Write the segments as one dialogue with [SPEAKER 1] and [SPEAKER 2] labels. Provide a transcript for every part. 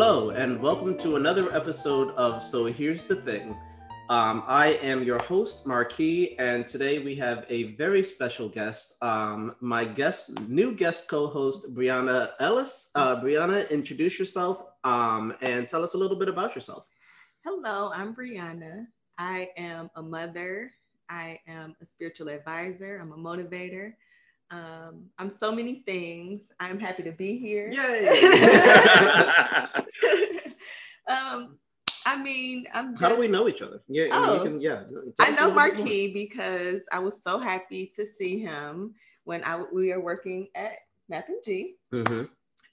[SPEAKER 1] Hello, and welcome to another episode of So Here's the Thing. Um, I am your host, Marquis, and today we have a very special guest. Um, my guest, new guest co-host, Brianna Ellis. Uh, Brianna, introduce yourself um, and tell us a little bit about yourself.
[SPEAKER 2] Hello, I'm Brianna. I am a mother. I am a spiritual advisor. I'm a motivator. Um, I'm so many things. I'm happy to be here.
[SPEAKER 1] Yay!
[SPEAKER 2] um, I mean, I'm just,
[SPEAKER 1] How do we know each other? Yeah, I mean,
[SPEAKER 2] Oh.
[SPEAKER 1] you can, yeah.
[SPEAKER 2] I know. Marquis because I was so happy to see him when I we were working at Map and G.
[SPEAKER 1] Mm-hmm.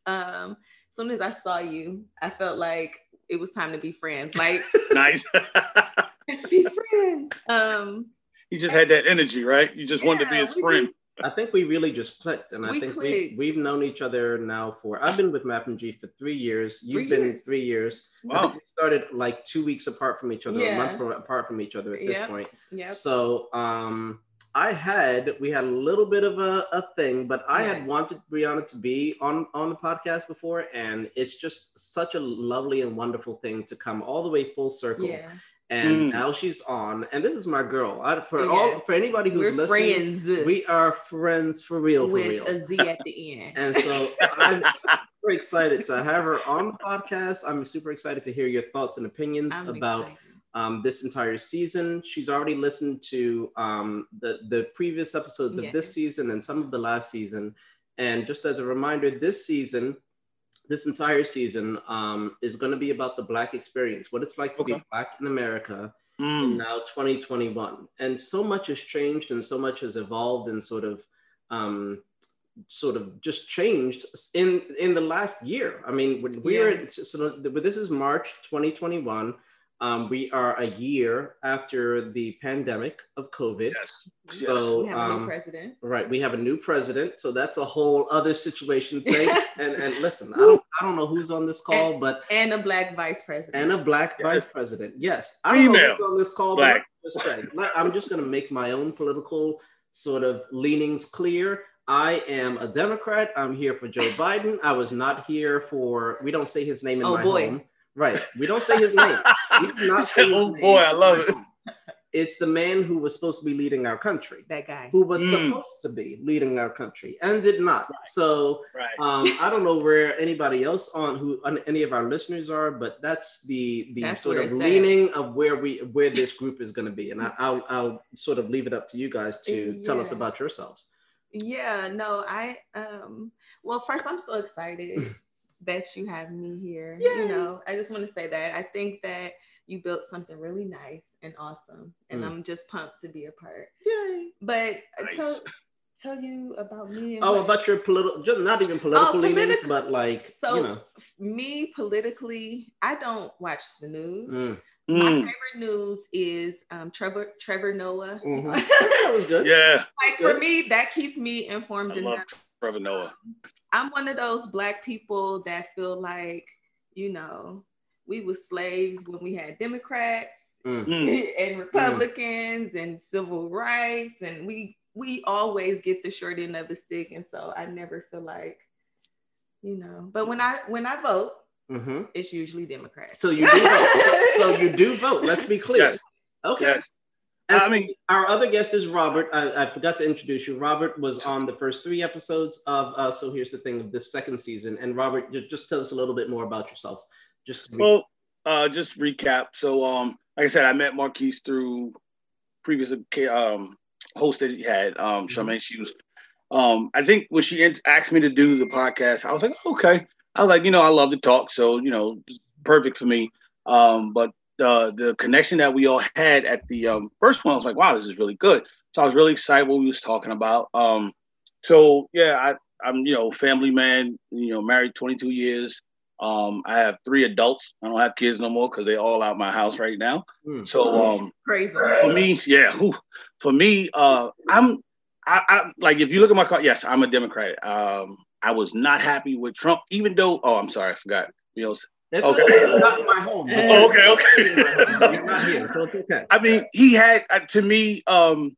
[SPEAKER 2] Um, as soon as I saw you, I felt like it was time to be friends. Like,
[SPEAKER 3] nice.
[SPEAKER 2] let's be friends. Um,
[SPEAKER 3] he just had that energy, right? You just wanted to be his friend.
[SPEAKER 1] I think we really just clicked, and I think we,
[SPEAKER 2] clicked.
[SPEAKER 1] we've known each other now for. I've been with Map and G for three years. You've
[SPEAKER 2] Three
[SPEAKER 1] been three years. I
[SPEAKER 3] Wow.
[SPEAKER 1] think we started like two weeks apart from each other, a month from, apart from each other at this
[SPEAKER 2] Yep.
[SPEAKER 1] point.
[SPEAKER 2] Yeah.
[SPEAKER 1] So um, I had we had a little bit of a, a thing, but I had wanted Brianna to be on on the podcast before, and it's just such a lovely and wonderful thing to come all the way full circle.
[SPEAKER 2] Yeah.
[SPEAKER 1] And
[SPEAKER 3] Mm.
[SPEAKER 1] now she's on, and this is my girl. I, for all for anybody who's
[SPEAKER 2] We're
[SPEAKER 1] listening,
[SPEAKER 2] friends
[SPEAKER 1] we are friends for real, for
[SPEAKER 2] with
[SPEAKER 1] real.
[SPEAKER 2] a Z at the end.
[SPEAKER 1] And so I'm super excited to have her on the podcast. I'm super excited to hear your thoughts and opinions
[SPEAKER 2] I'm
[SPEAKER 1] about
[SPEAKER 2] excited.
[SPEAKER 1] Um, this entire season. She's already listened to um, the, the previous episodes of this season and some of the last season. And just as a reminder, this season, this entire season um, is going to be about the Black experience, what it's like to be Black in America in
[SPEAKER 3] Mm.
[SPEAKER 1] now 2021 and so much has changed and so much has evolved and sort of um sort of just changed in in the last year i mean when we
[SPEAKER 2] Yeah.
[SPEAKER 1] so but this is march 2021 um, we are a year after the pandemic of covid
[SPEAKER 3] Yes.
[SPEAKER 1] so
[SPEAKER 2] we have a new
[SPEAKER 1] um,
[SPEAKER 2] president.
[SPEAKER 1] right we have a new president so that's a whole other situation thing and and listen i don't i don't know who's on this call but
[SPEAKER 2] And a black vice president.
[SPEAKER 1] and a black
[SPEAKER 3] Yes.
[SPEAKER 1] vice president. Yes, I don't know who's on this call,
[SPEAKER 3] black.
[SPEAKER 1] but I'm just, saying, I'm just going to make my own political sort of leanings clear. I am a Democrat. I'm here for Joe Biden. I was not here for. We don't say his name in
[SPEAKER 2] Oh,
[SPEAKER 1] my
[SPEAKER 2] boy.
[SPEAKER 1] home. Right. We don't say his name. We do not
[SPEAKER 3] He
[SPEAKER 1] say
[SPEAKER 3] said,
[SPEAKER 1] his
[SPEAKER 3] oh
[SPEAKER 1] name
[SPEAKER 3] boy, I love it.
[SPEAKER 1] It's the man who was supposed to be leading our country,
[SPEAKER 2] that guy.
[SPEAKER 1] who was
[SPEAKER 3] Mm.
[SPEAKER 1] supposed to be leading our country and did not. So
[SPEAKER 3] Right.
[SPEAKER 1] um, I don't know where anybody else on who on any of our listeners are, but that's the the
[SPEAKER 2] That's
[SPEAKER 1] sort of
[SPEAKER 2] it's at.
[SPEAKER 1] leaning of where we where this group is going to be, and I, I'll I'll sort of leave it up to you guys to tell us about yourselves.
[SPEAKER 2] Yeah, no, I um well first I'm so excited that you have me here.
[SPEAKER 1] Yay.
[SPEAKER 2] You know, I just want to say that I think that you built something really nice and awesome. And
[SPEAKER 1] Mm.
[SPEAKER 2] I'm just pumped to be a part.
[SPEAKER 1] Yay!
[SPEAKER 2] But uh,
[SPEAKER 3] Nice.
[SPEAKER 2] tell tell you about me and
[SPEAKER 1] Oh,
[SPEAKER 2] what-
[SPEAKER 1] about your political, just not even political
[SPEAKER 2] Oh,
[SPEAKER 1] leanings,
[SPEAKER 2] politi-
[SPEAKER 1] but like
[SPEAKER 2] so
[SPEAKER 1] you know.
[SPEAKER 2] me politically, I don't watch the news.
[SPEAKER 1] Mm.
[SPEAKER 2] My
[SPEAKER 3] Mm.
[SPEAKER 2] favorite news is um, Trevor Trevor Noah.
[SPEAKER 1] Mhm. that was good.
[SPEAKER 3] Yeah.
[SPEAKER 2] like for me, that keeps me informed
[SPEAKER 3] I
[SPEAKER 2] enough.
[SPEAKER 3] Love Trevor Noah.
[SPEAKER 2] I'm one of those black people that feel like, you know, we were slaves when we had Democrats
[SPEAKER 1] Mm.
[SPEAKER 3] Mm.
[SPEAKER 2] and Republicans and civil rights, and we we always get the short end of the stick, and so I never feel like, you know. But when I when I vote,
[SPEAKER 1] hmm
[SPEAKER 2] it's usually Democrats.
[SPEAKER 1] So you do vote. So, so you do vote. Let's be clear.
[SPEAKER 3] Yes.
[SPEAKER 1] Okay.
[SPEAKER 3] Yes.
[SPEAKER 1] And
[SPEAKER 3] I mean-
[SPEAKER 1] our other guest is Robert. I, I forgot to introduce you. Robert was on the first three episodes of uh, So Here's the Thing of this second season. And Robert, just tell us a little bit more about yourself. Just to
[SPEAKER 3] Well, uh, just recap. So, um, like I said, I met Marquise through previous um, host that he had, um,
[SPEAKER 1] Mhm.
[SPEAKER 3] Charmaine was. Um, I think when she asked me to do the podcast, I was like, okay. I was like, you know, I love to talk, so you know, perfect for me. Um, but the the connection that we all had at the um, first one, I was like, wow, this is really good. So I was really excited what we was talking about. Um, so yeah, I, I'm you know family man, you know, married 22 years. Um, I have three adults. I don't have kids no more because they're all out my house right now.
[SPEAKER 1] Mm.
[SPEAKER 3] So um,
[SPEAKER 2] Crazy.
[SPEAKER 3] for me, yeah, whew, for me, uh, I'm, I, I like if you look at my car, yes, I'm a Democrat. Um, I was not happy with Trump, even though. Oh, I'm sorry, I forgot. You know,
[SPEAKER 1] It's
[SPEAKER 3] Okay.
[SPEAKER 1] okay. not my home.
[SPEAKER 3] Oh, okay, okay.
[SPEAKER 1] You're not here, so it's okay.
[SPEAKER 3] I mean, he had uh, to me. Um,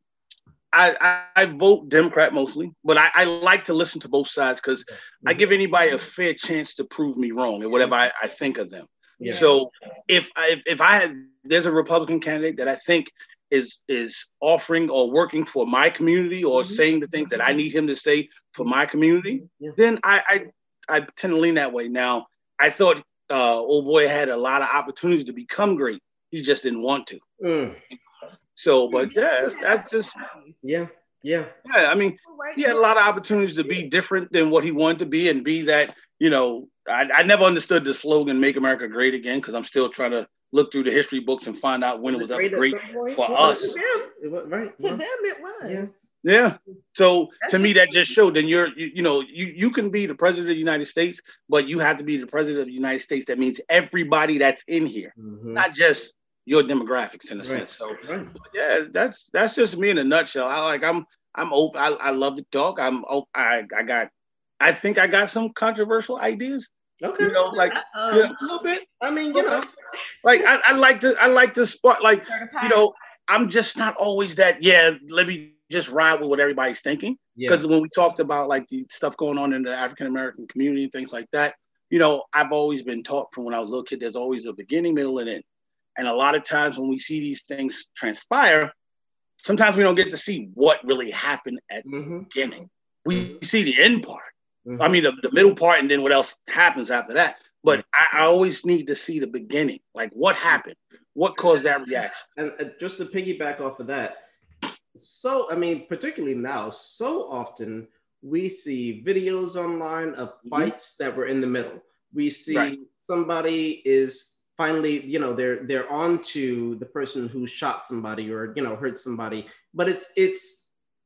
[SPEAKER 3] I, I, I vote Democrat mostly, but I, I like to listen to both sides because I give anybody a fair chance to prove me wrong and whatever I, I think of them.
[SPEAKER 1] Yeah.
[SPEAKER 3] So if I, if, if I had there's a Republican candidate that I think is is offering or working for my community or
[SPEAKER 2] Mhm.
[SPEAKER 3] saying the things that I need him to say for my community,
[SPEAKER 1] Yeah.
[SPEAKER 3] then I, I I tend to lean that way. Now I thought uh, old boy had a lot of opportunities to become great. He just didn't want to.
[SPEAKER 1] Mm,
[SPEAKER 3] So, but yeah, that's, that's just
[SPEAKER 1] yeah, yeah.
[SPEAKER 3] yeah. I mean, he had a lot of opportunities to be different than what he wanted to be and be that you know i, I never understood the slogan make america great again because i'm still trying to look through the history books and find out when it was ever
[SPEAKER 1] at
[SPEAKER 3] great
[SPEAKER 1] some
[SPEAKER 3] for
[SPEAKER 1] Well,
[SPEAKER 3] us.
[SPEAKER 2] To them,
[SPEAKER 1] it was- right.
[SPEAKER 2] to
[SPEAKER 1] well,
[SPEAKER 2] them it was.
[SPEAKER 1] Yeah.
[SPEAKER 3] Yeah. So
[SPEAKER 2] That's
[SPEAKER 3] to me that just showed then you're you, you know you, you can be the president of the united states but you have to be the president of the united states. That means everybody that's in here
[SPEAKER 1] mhm.
[SPEAKER 3] not just your demographics in a
[SPEAKER 1] Right.
[SPEAKER 3] sense. So
[SPEAKER 1] Right.
[SPEAKER 3] yeah that's that's just me in a nutshell. I like i'm i'm open i, I love to talk. I'm op- i i got i think i got some controversial ideas.
[SPEAKER 1] Okay.
[SPEAKER 3] you know like
[SPEAKER 2] Uh-oh.
[SPEAKER 3] yeah, a little bit.
[SPEAKER 1] I mean, you know,
[SPEAKER 3] like I, I like to I like to spot like you know I'm just not always that yeah let me just ride with what everybody's thinking.
[SPEAKER 1] Yeah.
[SPEAKER 3] because when we talked about like the stuff going on in the African American community and things like that you know I've always been taught from when I was a little kid there's always a beginning middle and end. And a lot of times when we see these things transpire sometimes we don't get to see what really happened at the
[SPEAKER 1] hmm
[SPEAKER 3] beginning. We see the end part.
[SPEAKER 1] Hmm
[SPEAKER 3] I mean, the, the middle part, and then what else happens after that. But I, I always need to see the beginning, like what happened, what caused that reaction.
[SPEAKER 1] and just to piggyback off of that, so I mean, particularly now, so often we see videos online of
[SPEAKER 3] Mhm.
[SPEAKER 1] fights that were in the middle. We see
[SPEAKER 3] Right.
[SPEAKER 1] somebody is finally, you know, they're they're on to the person who shot somebody or you know hurt somebody, but it's it's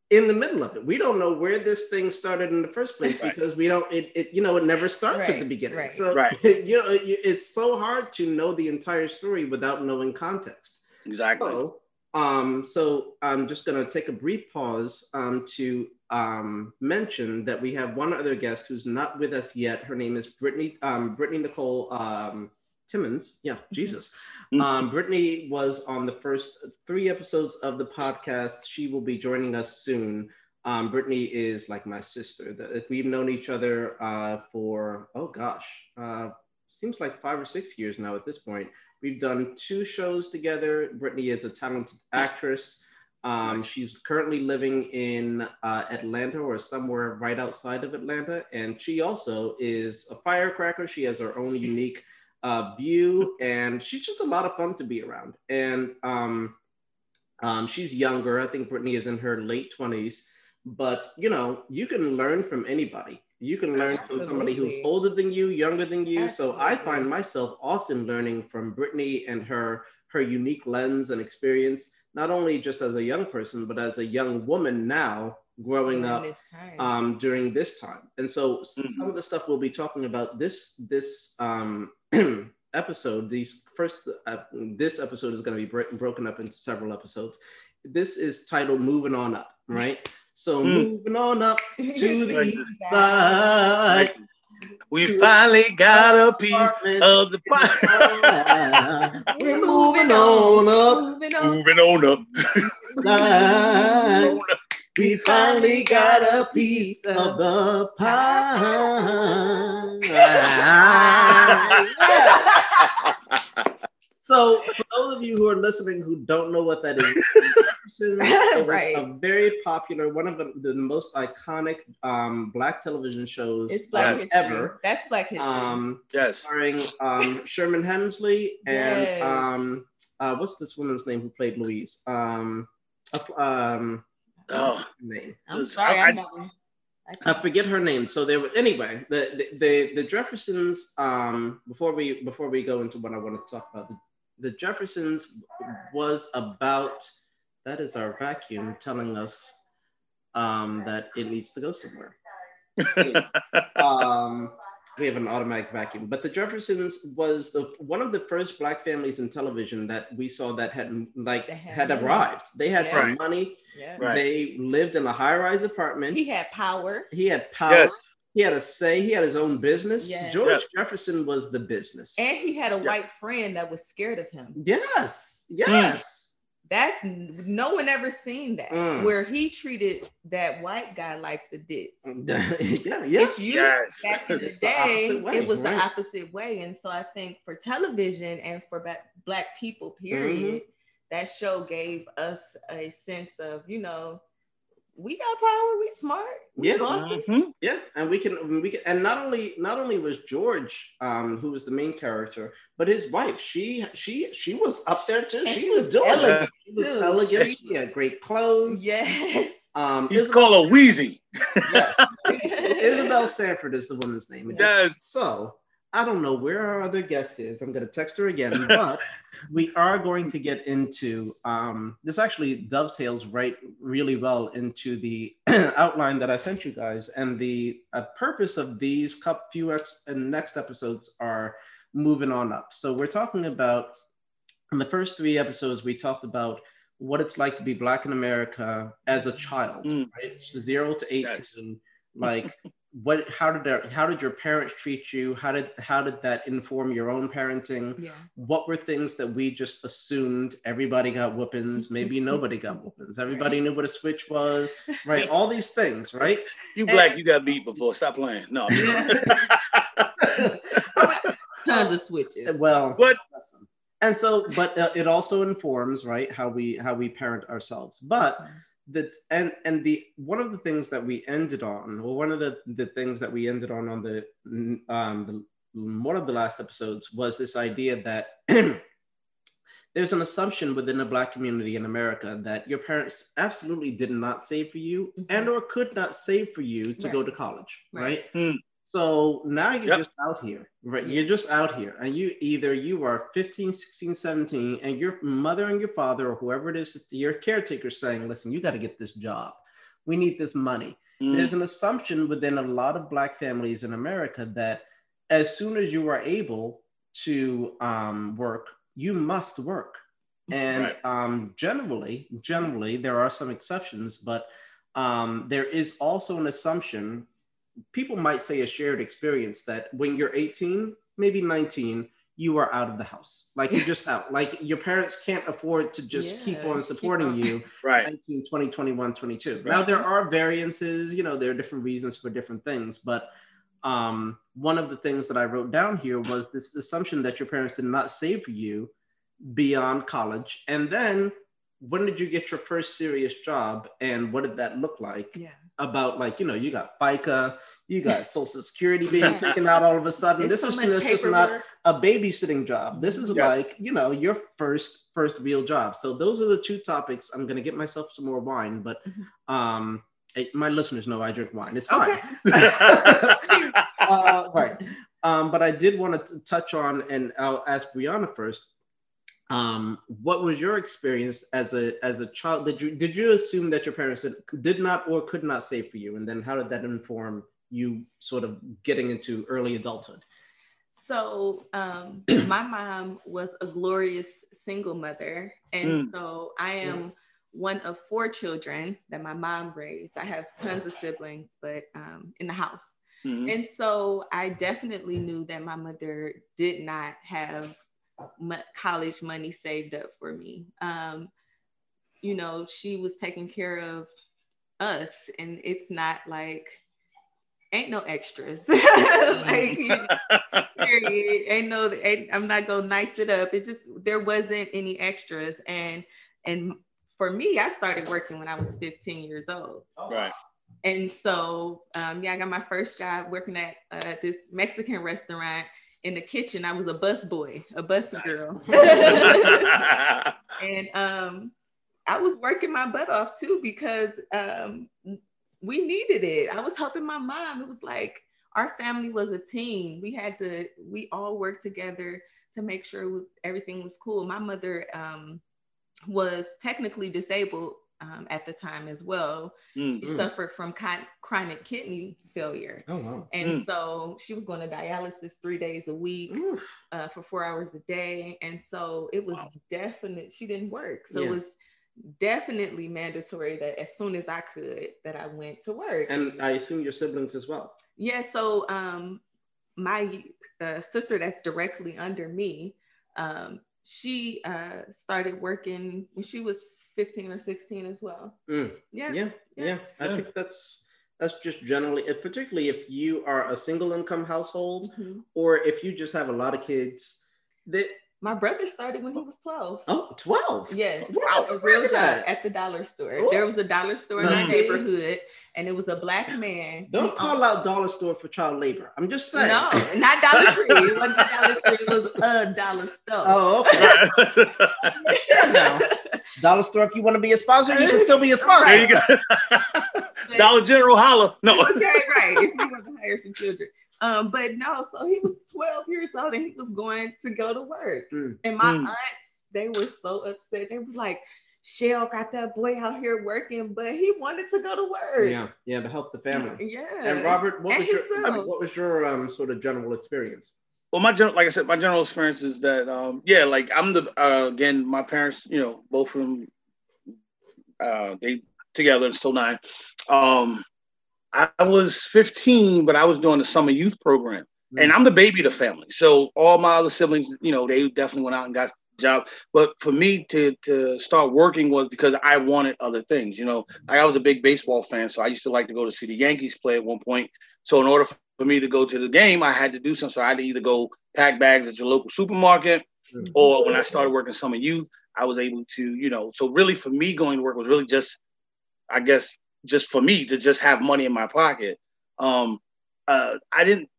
[SPEAKER 1] in the middle of it. We don't know where this thing started in the first place
[SPEAKER 3] Right.
[SPEAKER 1] because we don't. It, it you know it never starts at the beginning.
[SPEAKER 2] right.
[SPEAKER 1] So
[SPEAKER 3] Right.
[SPEAKER 1] you know it- it's so hard to know the entire story without knowing context.
[SPEAKER 3] Exactly.
[SPEAKER 1] So, um, so I'm just going to take a brief pause um, to um, mention that we have one other guest who's not with us yet. Her name is Brittany, um, Brittany Nicole um, Timmons. Yeah, Jesus.
[SPEAKER 3] Mhm.
[SPEAKER 1] Um, Brittany was on the first three episodes of the podcast. She will be joining us soon. Um, Brittany is like my sister. That we've known each other uh, for oh gosh, uh, seems like five or six years now at this point. We've done two shows together. Brittany is a talented actress. Um, She's currently living in uh, Atlanta or somewhere right outside of Atlanta. And she also is a firecracker. She has her own unique uh, view, and she's just a lot of fun to be around. And um, um, she's younger. I think Brittany is in her late 20s. But, you know, you can learn from anybody. You can learn from somebody who's older than you, younger than you. So I find myself often learning from Brittany and her her unique lens and experience, not only just as a young person, but as a young woman now growing
[SPEAKER 2] During
[SPEAKER 1] up
[SPEAKER 2] this time.
[SPEAKER 1] um, during this time. And so s-
[SPEAKER 3] Mhm.
[SPEAKER 1] some of the stuff we'll be talking about this this um, episode, these first uh, this episode is going to be bro- broken up into several episodes. This is titled "Moving On Up," right? So
[SPEAKER 3] Mm.
[SPEAKER 1] moving on up to the
[SPEAKER 3] Right.
[SPEAKER 1] east side.
[SPEAKER 3] We finally got a piece of the pie.
[SPEAKER 1] We're moving on up.
[SPEAKER 2] Moving on.
[SPEAKER 3] Moving on up.
[SPEAKER 1] side. We finally got a piece of the pie. Yes. So, for those of you who are listening who don't know what that is, Jeffersons, it was
[SPEAKER 2] Right.
[SPEAKER 1] a very popular, one of the, the most iconic um, black television shows
[SPEAKER 2] It's black history.
[SPEAKER 1] ever.
[SPEAKER 2] That's black history.
[SPEAKER 1] Um,
[SPEAKER 3] Yes.
[SPEAKER 1] starring um, Sherman Hemsley and
[SPEAKER 2] Yes.
[SPEAKER 1] um, uh, what's this woman's name who played Louise? Um, uh, um,
[SPEAKER 3] Oh,
[SPEAKER 1] name.
[SPEAKER 2] I'm sorry,
[SPEAKER 3] I-
[SPEAKER 2] I'm.
[SPEAKER 1] I forget her name. So there were anyway. The the the Jeffersons. Um, before we before we go into what I want to talk about, the, the Jeffersons was about. That is our vacuum telling us um, that it needs to go somewhere. um, we have an automatic vacuum, but the Jeffersons was the one of the first black families in television that we saw that had like
[SPEAKER 2] had
[SPEAKER 1] had arrived. They had
[SPEAKER 2] Yeah.
[SPEAKER 1] some
[SPEAKER 3] Right.
[SPEAKER 1] money.
[SPEAKER 2] Yeah.
[SPEAKER 3] Right.
[SPEAKER 1] They lived in a high-rise apartment.
[SPEAKER 2] He had power.
[SPEAKER 1] He had power.
[SPEAKER 3] yes.
[SPEAKER 1] He had a say. He had his own business.
[SPEAKER 2] Yes.
[SPEAKER 1] George
[SPEAKER 3] Yes.
[SPEAKER 1] Jefferson was the business.
[SPEAKER 2] And he had a
[SPEAKER 3] Yeah.
[SPEAKER 2] white friend that was scared of him.
[SPEAKER 1] yes, yes.
[SPEAKER 2] that's no one ever seen that
[SPEAKER 1] Mm.
[SPEAKER 2] where he treated that white guy like the dick.
[SPEAKER 1] yeah, yeah.
[SPEAKER 2] It's you
[SPEAKER 3] Yes.
[SPEAKER 2] back in the
[SPEAKER 1] It's the
[SPEAKER 2] day,
[SPEAKER 1] opposite way,
[SPEAKER 2] it was
[SPEAKER 1] right.
[SPEAKER 2] the opposite way. And so I think for television and for ba- black people, period,
[SPEAKER 1] Mm-hmm.
[SPEAKER 2] that show gave us a sense of, you know, we got power, we smart, we
[SPEAKER 1] Yeah.
[SPEAKER 2] bossy.
[SPEAKER 3] Mhm.
[SPEAKER 1] Yeah, and we can we can and not only not only was George um who was the main character, but his wife, she she she was up there too. She,
[SPEAKER 2] she
[SPEAKER 1] was,
[SPEAKER 2] was
[SPEAKER 1] doing it.
[SPEAKER 2] elegant,
[SPEAKER 1] She was
[SPEAKER 2] too.
[SPEAKER 1] elegant.
[SPEAKER 2] She-
[SPEAKER 1] She had great clothes.
[SPEAKER 2] Yes.
[SPEAKER 1] Um
[SPEAKER 3] He's
[SPEAKER 1] Isabel,
[SPEAKER 3] called a Weezy.
[SPEAKER 1] yes. Isabel Sanford is the woman's name.
[SPEAKER 3] Yes.
[SPEAKER 1] So I don't know where our other guest is. I'm going to text her again, but we are going to get into um, this. Actually, dovetails right really well into the outline that I sent you guys, and the uh, purpose of these cup few ex- and next episodes are moving on up. So we're talking about in the first three episodes we talked about what it's like to be black in America as a child,
[SPEAKER 3] Mm.
[SPEAKER 1] right? Zero to eighteen,
[SPEAKER 3] Yes.
[SPEAKER 1] like what how did their, how did your parents treat you how did how did that inform your own parenting
[SPEAKER 2] Yeah.
[SPEAKER 1] what were things that we just assumed everybody got whoopings maybe nobody got whoopings everybody knew what a switch was right all these things right
[SPEAKER 3] You black, you got beat before. Stop playing. No.
[SPEAKER 2] Tons of switches.
[SPEAKER 1] well
[SPEAKER 3] What?
[SPEAKER 1] listen. and so but uh, it also informs right how we how we parent ourselves but that's and and the one of the things that we ended on well one of the the things that we ended on on the um the, one of the last episodes was this idea that there's an assumption within the black community in america that your parents absolutely did not save for you
[SPEAKER 2] Mhm.
[SPEAKER 1] and or could not save for you to go to college
[SPEAKER 2] Right.
[SPEAKER 1] right,
[SPEAKER 3] Hmm.
[SPEAKER 1] So now you're
[SPEAKER 3] Yep.
[SPEAKER 1] just out here right you're just out here and you either you are 15 16 17 and your mother and your father or whoever it is your caretaker saying listen you got to get this job we need this money
[SPEAKER 3] Mm.
[SPEAKER 1] there's an assumption within a lot of black families in america that as soon as you are able to um, work you must work and
[SPEAKER 3] Right.
[SPEAKER 1] um, generally generally there are some exceptions but um, there is also an assumption people might say a shared experience that when you're 18 maybe 19 you are out of the house like you're just out like your parents can't afford to just keep
[SPEAKER 2] Yeah,
[SPEAKER 1] on
[SPEAKER 2] keep
[SPEAKER 1] supporting
[SPEAKER 2] on.
[SPEAKER 1] you
[SPEAKER 3] right.
[SPEAKER 1] 19 20 21 22 now there are variances you know there are different reasons for different things but um, one of the things that i wrote down here was this assumption that your parents did not save for you beyond college and then when did you get your first serious job and what did that look like
[SPEAKER 2] yeah.
[SPEAKER 1] About like you know you got FICA, you got Social Security being taken out all of a sudden.
[SPEAKER 2] It's
[SPEAKER 1] this
[SPEAKER 2] so
[SPEAKER 1] is just, not a babysitting job. This is
[SPEAKER 3] Yes.
[SPEAKER 1] like you know your first first real job. So those are the two topics. I'm gonna get myself some more wine, but
[SPEAKER 2] Mhm.
[SPEAKER 1] um, eh, my listeners know I drink wine. It's fine.
[SPEAKER 2] Okay.
[SPEAKER 1] uh, right. Um, but I did want to touch on, and I'll ask Brianna first. Um, what was your experience as a as a child? Did you did you assume that your parents did, did not or could not save for you, and then how did that inform you sort of getting into early adulthood?
[SPEAKER 2] So um, my mom was a glorious single mother, and so I am one of four children that my mom raised. I have tons of siblings, but um, in the house,
[SPEAKER 3] Mhm.
[SPEAKER 2] and so I definitely knew that my mother did not have college money saved up for me. Um, you know, she was taking care of us, and it's not like ain't no extras. like period. Ain't no, ain't, I'm not gonna nice it up. It's just there wasn't any extras, and and for me, I started working when I was 15 years old,
[SPEAKER 3] Right.
[SPEAKER 2] and so um, yeah, I got my first job working at uh, this Mexican restaurant. In the kitchen, I was a bus boy, a bus girl, and um, I was working my butt off too because um, we needed it. I was helping my mom. It was like our family was a team. We had to, we all worked together to make sure it was everything was cool. My mother um, was technically disabled um, at the time as well.
[SPEAKER 3] Mm.
[SPEAKER 2] She suffered from chronic kidney failure.
[SPEAKER 1] Oh wow!
[SPEAKER 2] And
[SPEAKER 3] Mm.
[SPEAKER 2] so she was going to dialysis three days a week uh, for four hours a day. And so it was
[SPEAKER 3] Wow.
[SPEAKER 2] definite, she didn't work. So
[SPEAKER 1] Yeah.
[SPEAKER 2] it was definitely mandatory that as soon as I could, that I went to work.
[SPEAKER 1] And I assume your siblings as well.
[SPEAKER 2] yeah, so um, my uh, sister that's directly under me, um, she uh, started working when she was 15 or 16 as well.
[SPEAKER 1] Mm.
[SPEAKER 2] Yeah.
[SPEAKER 1] Yeah, yeah. I
[SPEAKER 3] Yeah.
[SPEAKER 1] think that's that's just generally, if- particularly if you are a single income household
[SPEAKER 2] Mhm.
[SPEAKER 1] or if you just have a lot of kids. That
[SPEAKER 2] My brother started when he was 12.
[SPEAKER 1] oh, 12.
[SPEAKER 2] Yes,
[SPEAKER 1] Wow.
[SPEAKER 2] a real job
[SPEAKER 1] At?
[SPEAKER 2] at the dollar store.
[SPEAKER 1] Ooh.
[SPEAKER 2] There was a dollar store in our
[SPEAKER 1] Nice.
[SPEAKER 2] neighborhood, and it was a black man.
[SPEAKER 1] Don't
[SPEAKER 2] He
[SPEAKER 1] call out dollar store for child labor. I'm just saying.
[SPEAKER 2] No, not Dollar Tree. It wasn't Dollar Tree. It was a dollar store.
[SPEAKER 1] Oh, okay. Sure now. Dollar store, if you want to be a sponsor, you can still be a sponsor.
[SPEAKER 3] there you go. Dollar General holla. No.
[SPEAKER 2] okay, right. If you want to hire some children. Um, but no, so he was 12 years old and he was going to go to work.
[SPEAKER 1] Mm.
[SPEAKER 2] And my
[SPEAKER 3] Mm.
[SPEAKER 2] aunts, they were so upset. They was like, Shell got that boy out here working, but he wanted to go to work.
[SPEAKER 1] Yeah, yeah, to help the family.
[SPEAKER 2] Yeah.
[SPEAKER 1] And Robert, what
[SPEAKER 2] And
[SPEAKER 1] was your
[SPEAKER 2] himself.
[SPEAKER 1] what was your um, sort of general experience?
[SPEAKER 3] Well, my general, like I said, my general experience is that, um, yeah, like I'm the uh, again, my parents, you know, both from uh, they together and still nine. Um, I, was 15, but I was doing the summer youth program, and I'm the baby of the family. So all my other siblings, you know, they definitely went out and got job. But for me to to start working was because I wanted other things. You know, like I was a big baseball fan, so I used to like to go to see the Yankees play at one point. So in order for me to go to the game, I had to do something. So I had to either go pack bags at your local supermarket,
[SPEAKER 1] Mhm.
[SPEAKER 3] or when I started working summer youth, I was able to, you know. So really, for me, going to work was really just, I guess, just for me to just have money in my pocket. Um, uh, I didn't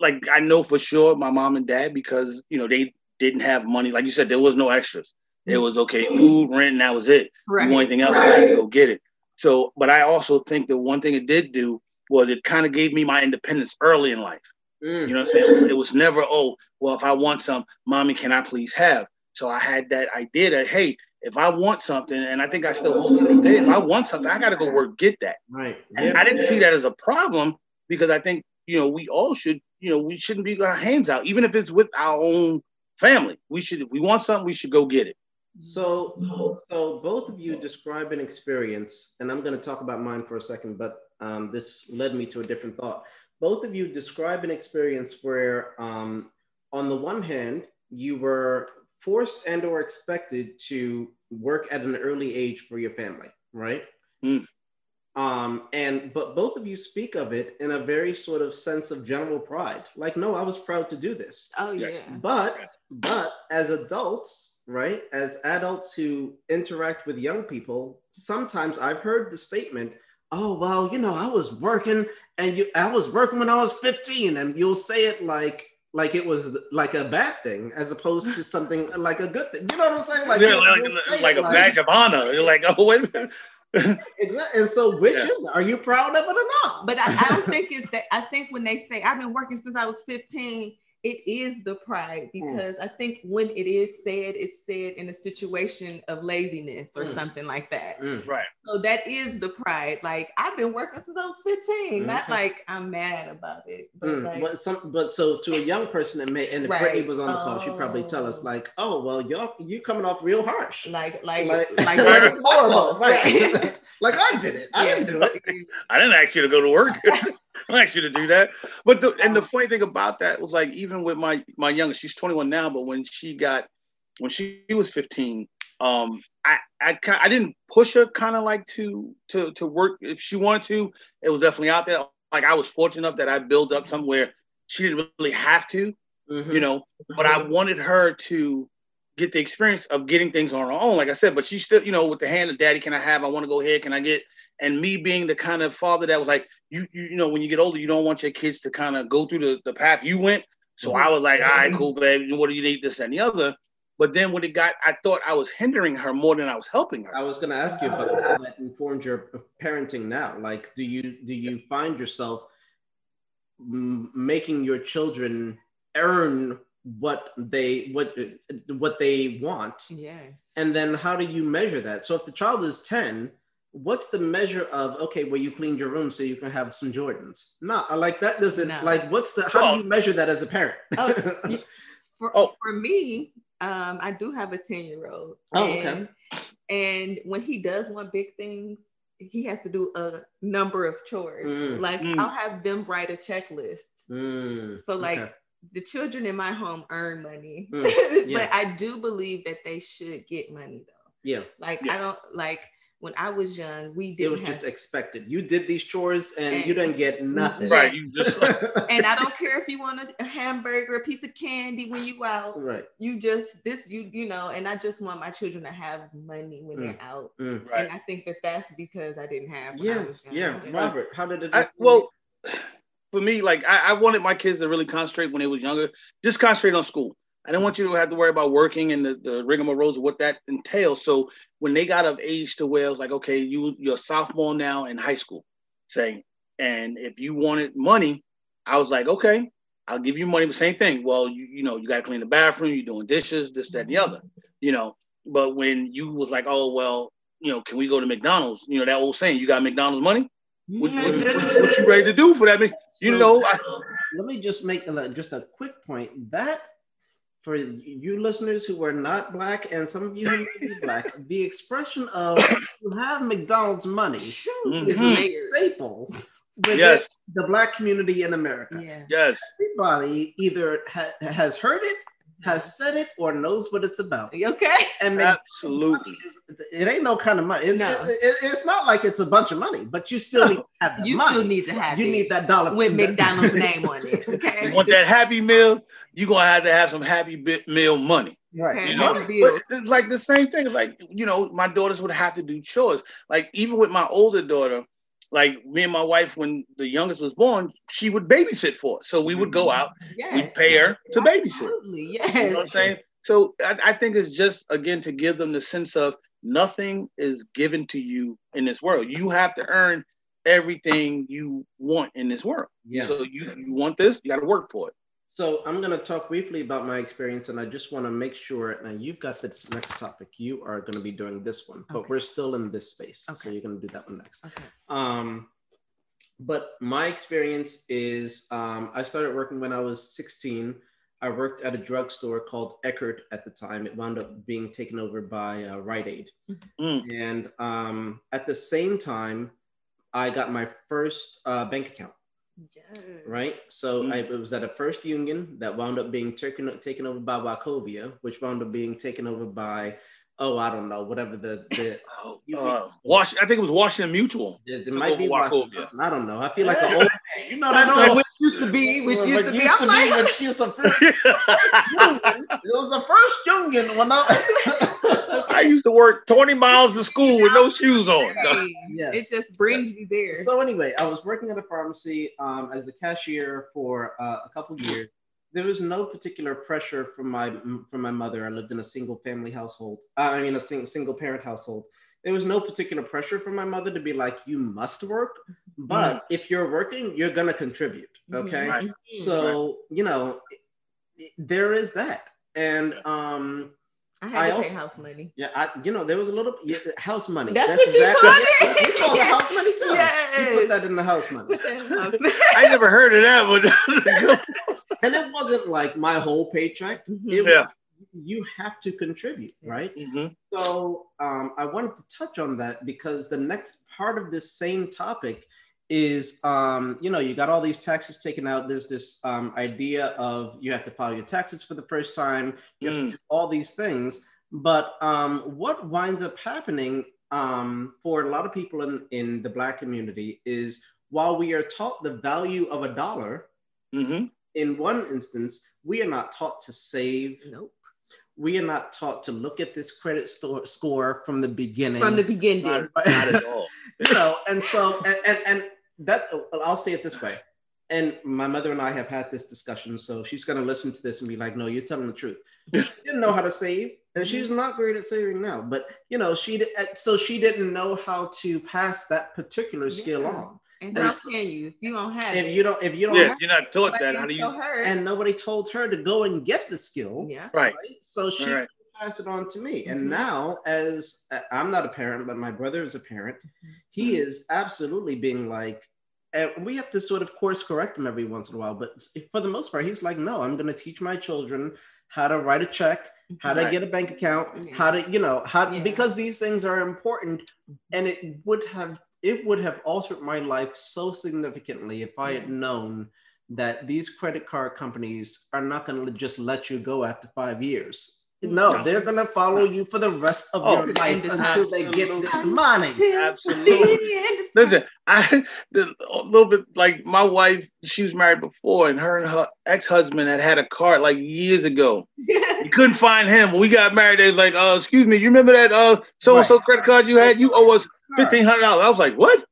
[SPEAKER 3] like. I know for sure my mom and dad because you know they didn't have money. Like you said, there was no extras. It was okay, food, rent, and that was it.
[SPEAKER 2] right.
[SPEAKER 3] You want anything else, I had to go get it. So, but I also think the one thing it did do was it kind of gave me my independence early in life.
[SPEAKER 1] Mm.
[SPEAKER 3] You know what I'm saying? It was, it was never, oh, well, if I want some, mommy, can I please have? So I had that idea that, hey, if I want something, and I think I still hold to this day, if I want something, I got to go work, get that.
[SPEAKER 1] Right.
[SPEAKER 3] And
[SPEAKER 1] Yeah.
[SPEAKER 3] I didn't see that as a problem because I think, you know, we all should, you know, we shouldn't be got our hands out, even if it's with our own family. We should, if we want something, we should go get it.
[SPEAKER 1] So, so both of you describe an experience, and I'm going to talk about mine for a second, but um, this led me to a different thought. Both of you describe an experience where, um, on the one hand, you were forced and or expected to work at an early age for your family, right?
[SPEAKER 3] Mm.
[SPEAKER 1] Um, and but both of you speak of it in a very sort of sense of general pride, like, no, I was proud to do this.
[SPEAKER 2] Oh
[SPEAKER 3] Yes.
[SPEAKER 2] yeah.
[SPEAKER 1] But but as adults, right? As adults who interact with young people, sometimes I've heard the statement, "Oh, well, you know, I was working and you I was working when I was 15." And you'll say it like like it was like a bad thing as opposed to something like a good thing. You know what I'm saying? Like,
[SPEAKER 3] Yeah,
[SPEAKER 1] you'll-
[SPEAKER 3] like,
[SPEAKER 1] say
[SPEAKER 3] like
[SPEAKER 1] it
[SPEAKER 3] a badge of honor. You're like, oh, wait a minute.
[SPEAKER 1] Exactly. And so which
[SPEAKER 3] Yeah.
[SPEAKER 1] is? Are you proud of it or not?
[SPEAKER 2] But I, I don't think it's that. I think when they say I've been working since I was 15, it is the pride because I think when it is said, it's said in a situation of laziness or
[SPEAKER 1] Mm.
[SPEAKER 2] something like that.
[SPEAKER 1] Mm.
[SPEAKER 3] Right.
[SPEAKER 2] So that is the pride. Like I've been working since I was 15, not like I'm mad about it. But
[SPEAKER 1] Mm,
[SPEAKER 2] like,
[SPEAKER 1] but some, but so to a young person that may, and if
[SPEAKER 2] Right.
[SPEAKER 1] Brittany was on the call, she'd probably tell us
[SPEAKER 2] Oh.
[SPEAKER 1] like, "Oh, well, y'all, you coming off real harsh."
[SPEAKER 2] like, like,
[SPEAKER 1] like,
[SPEAKER 2] like,
[SPEAKER 1] like,
[SPEAKER 2] that
[SPEAKER 1] it's
[SPEAKER 2] is
[SPEAKER 1] horrible,
[SPEAKER 2] Right.
[SPEAKER 1] right? like I did it. I didn't do it.
[SPEAKER 3] I didn't ask you to go to work. I didn't you to do that. But the, and the funny thing about that was like even with my my youngest, she's 21 now, but when she got when she was 15, um, I I I didn't push her kind of like to to to work if she wanted to. It was definitely out there. Like I was fortunate enough that I built up somewhere she didn't really have to,
[SPEAKER 1] Mhm.
[SPEAKER 3] you know. But I wanted her to get the experience of getting things on her own. Like I said, but she still, you know, with the hand of daddy, can I have? I want to go here. Can I get? And me being the kind of father that was like, you, you, you know, when you get older, you don't want your kids to kind of go through the, the path you went. So mm-hmm. I was like, all right, mm-hmm. cool, baby. What do you need? This and the other. But then when it got, I thought I was hindering her more than I was helping her.
[SPEAKER 1] I was going to ask you about how that informed your parenting now. Like, do you do you find yourself m- making your children earn what they what what they want,
[SPEAKER 2] yes.
[SPEAKER 1] and then how do you measure that? So if the child is ten, what's the measure of okay, well you cleaned your room so you can have some Jordans? No, like that doesn't
[SPEAKER 2] No.
[SPEAKER 1] like what's the how
[SPEAKER 3] Well-
[SPEAKER 1] do you measure that as a parent?
[SPEAKER 2] Oh, for,
[SPEAKER 3] Oh.
[SPEAKER 2] for me, um, I do have a 10 year old.
[SPEAKER 1] Oh, okay.
[SPEAKER 2] and, and when he does want big things, he has to do a number of chores.
[SPEAKER 1] Mm.
[SPEAKER 2] Like
[SPEAKER 3] Mm.
[SPEAKER 2] I'll have them write a checklist.
[SPEAKER 1] Mm,
[SPEAKER 2] So like
[SPEAKER 1] okay.
[SPEAKER 2] The children in my home earn money,
[SPEAKER 1] Mm, yeah.
[SPEAKER 2] but I do believe that they should get money though.
[SPEAKER 1] Yeah,
[SPEAKER 2] Like
[SPEAKER 3] Yeah.
[SPEAKER 2] I don't like when I was young, we didn't
[SPEAKER 1] was
[SPEAKER 2] have,
[SPEAKER 1] just expected. You did these chores and,
[SPEAKER 2] And-
[SPEAKER 1] you didn't get nothing.
[SPEAKER 3] Right. You just
[SPEAKER 2] and I don't care if you want a, a hamburger, a piece of candy when you out.
[SPEAKER 1] right.
[SPEAKER 2] You just this you you know, and I just want my children to have money when they're out.
[SPEAKER 1] Mm.
[SPEAKER 3] right.
[SPEAKER 2] And I think that that's because I didn't have. when I
[SPEAKER 1] Yeah,
[SPEAKER 2] was young.
[SPEAKER 1] yeah.
[SPEAKER 2] And-
[SPEAKER 1] Robert, how did it?
[SPEAKER 3] I, well, for me, like I, I wanted my kids to really concentrate when they was younger. Just concentrate on school. I didn't want you to have to worry about working and the, the rigmaroles of what that entails. So when they got of age to where it was like, okay, you you're a sophomore now in high school, say, and if you wanted money, I was like, okay, I'll give you money. But same thing. Well, you you know you got to clean the bathroom, you're doing dishes, this that and the other, you know. But when you was like, oh well, you know, can we go to McDonald's? You know that old saying, you got McDonald's money. What, what, what, what you ready to do for that? You
[SPEAKER 1] So,
[SPEAKER 3] know, I,
[SPEAKER 1] let me just make a, just a quick point that for you listeners who are not black and some of you who may be black, the expression of you have McDonald's money is
[SPEAKER 3] Mhm.
[SPEAKER 1] a staple within
[SPEAKER 3] yes,
[SPEAKER 1] the black community in America.
[SPEAKER 2] Yeah.
[SPEAKER 3] yes,
[SPEAKER 1] Everybody either ha- has heard it, has said it, or knows what it's about.
[SPEAKER 2] Okay?
[SPEAKER 1] And
[SPEAKER 3] absolutely.
[SPEAKER 1] McDonald's is- it ain't no kind of money. It's,
[SPEAKER 2] No.
[SPEAKER 1] it- it- it's not like it's a bunch of money, but you still need to have the
[SPEAKER 2] You
[SPEAKER 1] money.
[SPEAKER 2] still need to have
[SPEAKER 1] you
[SPEAKER 2] it
[SPEAKER 1] need that dollar
[SPEAKER 2] with
[SPEAKER 1] that-
[SPEAKER 2] McDonald's name on it.
[SPEAKER 3] You
[SPEAKER 2] Okay.
[SPEAKER 3] want that Happy Meal? You're gonna have to have some Happy Meal money.
[SPEAKER 1] right?
[SPEAKER 2] Okay.
[SPEAKER 3] You know, but it's like the same thing. It's like you know, my daughters would have to do chores. Like even with my older daughter, like me and my wife, when the youngest was born, she would babysit for us. So we would go mm-hmm. out,
[SPEAKER 2] Yes.
[SPEAKER 3] we'd pay her to babysit.
[SPEAKER 2] Absolutely. yes.
[SPEAKER 3] You know what I'm saying? So I, I think it's just again to give them the sense of nothing is given to you in this world. You have to earn everything you want in this world.
[SPEAKER 1] Yeah.
[SPEAKER 3] So you you want this, you got to work for it.
[SPEAKER 1] So I'm going to talk briefly about my experience, and I just want to make sure. Now you've got this next topic. You are going to be doing this one, but
[SPEAKER 2] Okay.
[SPEAKER 1] we're still in this space, so you're going to do that one next.
[SPEAKER 2] Okay.
[SPEAKER 1] Um, but my experience is um, I started working when I was 16. I worked at a drugstore called Eckerd at the time. It wound up being taken over by uh, Rite Aid.
[SPEAKER 3] Mm.
[SPEAKER 1] And um, at the same time, I got my first uh, bank account
[SPEAKER 2] Yes.
[SPEAKER 1] right? So
[SPEAKER 3] Mm.
[SPEAKER 1] I, it was at a first union that wound up being taken taken over by Wachovia, which wound up being taken over by oh I don't know whatever the the
[SPEAKER 3] Oh,
[SPEAKER 1] You-
[SPEAKER 3] uh, Wash, I think it was Washington Mutual.
[SPEAKER 1] it,
[SPEAKER 3] Took
[SPEAKER 1] might be
[SPEAKER 3] Wachovia.
[SPEAKER 1] Wachovia. I don't know. I feel like an old man. You know that
[SPEAKER 2] Like,
[SPEAKER 1] old
[SPEAKER 2] which used to be, which
[SPEAKER 1] Well,
[SPEAKER 2] used
[SPEAKER 1] what
[SPEAKER 2] to be. I'm like,
[SPEAKER 1] which used to first union. It was the first union when I.
[SPEAKER 3] I used to work 20 miles to school with no shoes on.
[SPEAKER 1] Yes.
[SPEAKER 2] it just brings you there.
[SPEAKER 1] So anyway, I was working at a pharmacy um, as the cashier for uh, a couple years. There was no particular pressure from my from my mother. I lived in a single family household. Uh, I mean, a sing, single parent household. There was no particular pressure from my mother to be like, "You must work," but if you're working, you're gonna contribute. Okay,
[SPEAKER 3] Right.
[SPEAKER 1] so you know, there is that, and um,
[SPEAKER 2] I had
[SPEAKER 1] I
[SPEAKER 2] to
[SPEAKER 1] also-
[SPEAKER 2] pay house money.
[SPEAKER 1] yeah, I you know, there was a little yeah, house money.
[SPEAKER 2] That's what she
[SPEAKER 1] exactly
[SPEAKER 2] called
[SPEAKER 1] it.
[SPEAKER 2] it.
[SPEAKER 1] We call it house money too. You put that in the house money.
[SPEAKER 2] Put that in house money.
[SPEAKER 3] I never heard of that, one.
[SPEAKER 1] and it wasn't like my whole paycheck.
[SPEAKER 2] Mhm.
[SPEAKER 1] It was,
[SPEAKER 3] Yeah.
[SPEAKER 1] you have to contribute, right?
[SPEAKER 2] Yes.
[SPEAKER 3] but Mhm.
[SPEAKER 1] So um, I wanted to touch on that because the next part of this same topic is, um, you know, you got all these taxes taken out. There's this um, idea of you have to file your taxes for the first time. You have
[SPEAKER 3] Mm.
[SPEAKER 1] to do all these things. But um, what winds up happening um, for a lot of people in, in the Black community is while we are taught the value of a dollar,
[SPEAKER 3] Mhm.
[SPEAKER 1] in one instance, we are not taught to save.
[SPEAKER 2] Nope.
[SPEAKER 1] We are not taught to look at this credit store score from the beginning.
[SPEAKER 2] From the beginning.
[SPEAKER 3] Not, not at all.
[SPEAKER 1] you know, and so and, and and that I'll say it this way. And my mother and I have had this discussion, so she's gonna listen to this and be like, "No, you're telling the truth." She didn't know how to save, and she's mm-hmm. not great at saving now. But you know, she di- so she didn't know how to pass that particular skill
[SPEAKER 2] Yeah.
[SPEAKER 1] on.
[SPEAKER 2] And
[SPEAKER 1] And
[SPEAKER 2] how
[SPEAKER 1] so-
[SPEAKER 2] can you if you don't have
[SPEAKER 1] If
[SPEAKER 2] it?
[SPEAKER 1] you don't, if you don't,
[SPEAKER 3] Yeah,
[SPEAKER 1] have,
[SPEAKER 3] you're not taught
[SPEAKER 2] Nobody
[SPEAKER 3] that, how do you?
[SPEAKER 2] her.
[SPEAKER 1] and nobody told her to go and get the skill,
[SPEAKER 2] yeah.
[SPEAKER 3] Right.
[SPEAKER 1] right? So she
[SPEAKER 3] Right.
[SPEAKER 1] Passed it on to me. And
[SPEAKER 2] Mhm.
[SPEAKER 1] now, as uh, I'm not a parent, but my brother is a parent,
[SPEAKER 2] Mm-hmm.
[SPEAKER 1] he is absolutely being like, and we have to sort of course correct him every once in a while. But for the most part, he's like, no, I'm going to teach my children how to write a check, how to get a bank account,
[SPEAKER 2] Yeah.
[SPEAKER 1] how to, you know, how
[SPEAKER 2] Yeah.
[SPEAKER 1] because these things are important, and it would have it would have altered my life so significantly if I had known that these credit card companies are not going to just let you go after five years. No, they're going to follow you for the rest of
[SPEAKER 3] Oh,
[SPEAKER 1] your life
[SPEAKER 2] and
[SPEAKER 1] until they get this money.
[SPEAKER 3] Absolutely. Listen, I the, a little bit like my wife. She was married before, and her and her ex husband had had a card like years ago. You couldn't find him. When we got married, they was like, "Uh, excuse me, you remember that uh so and so credit card you had? You owe us fifteen hundred dollars." I was like, "What?"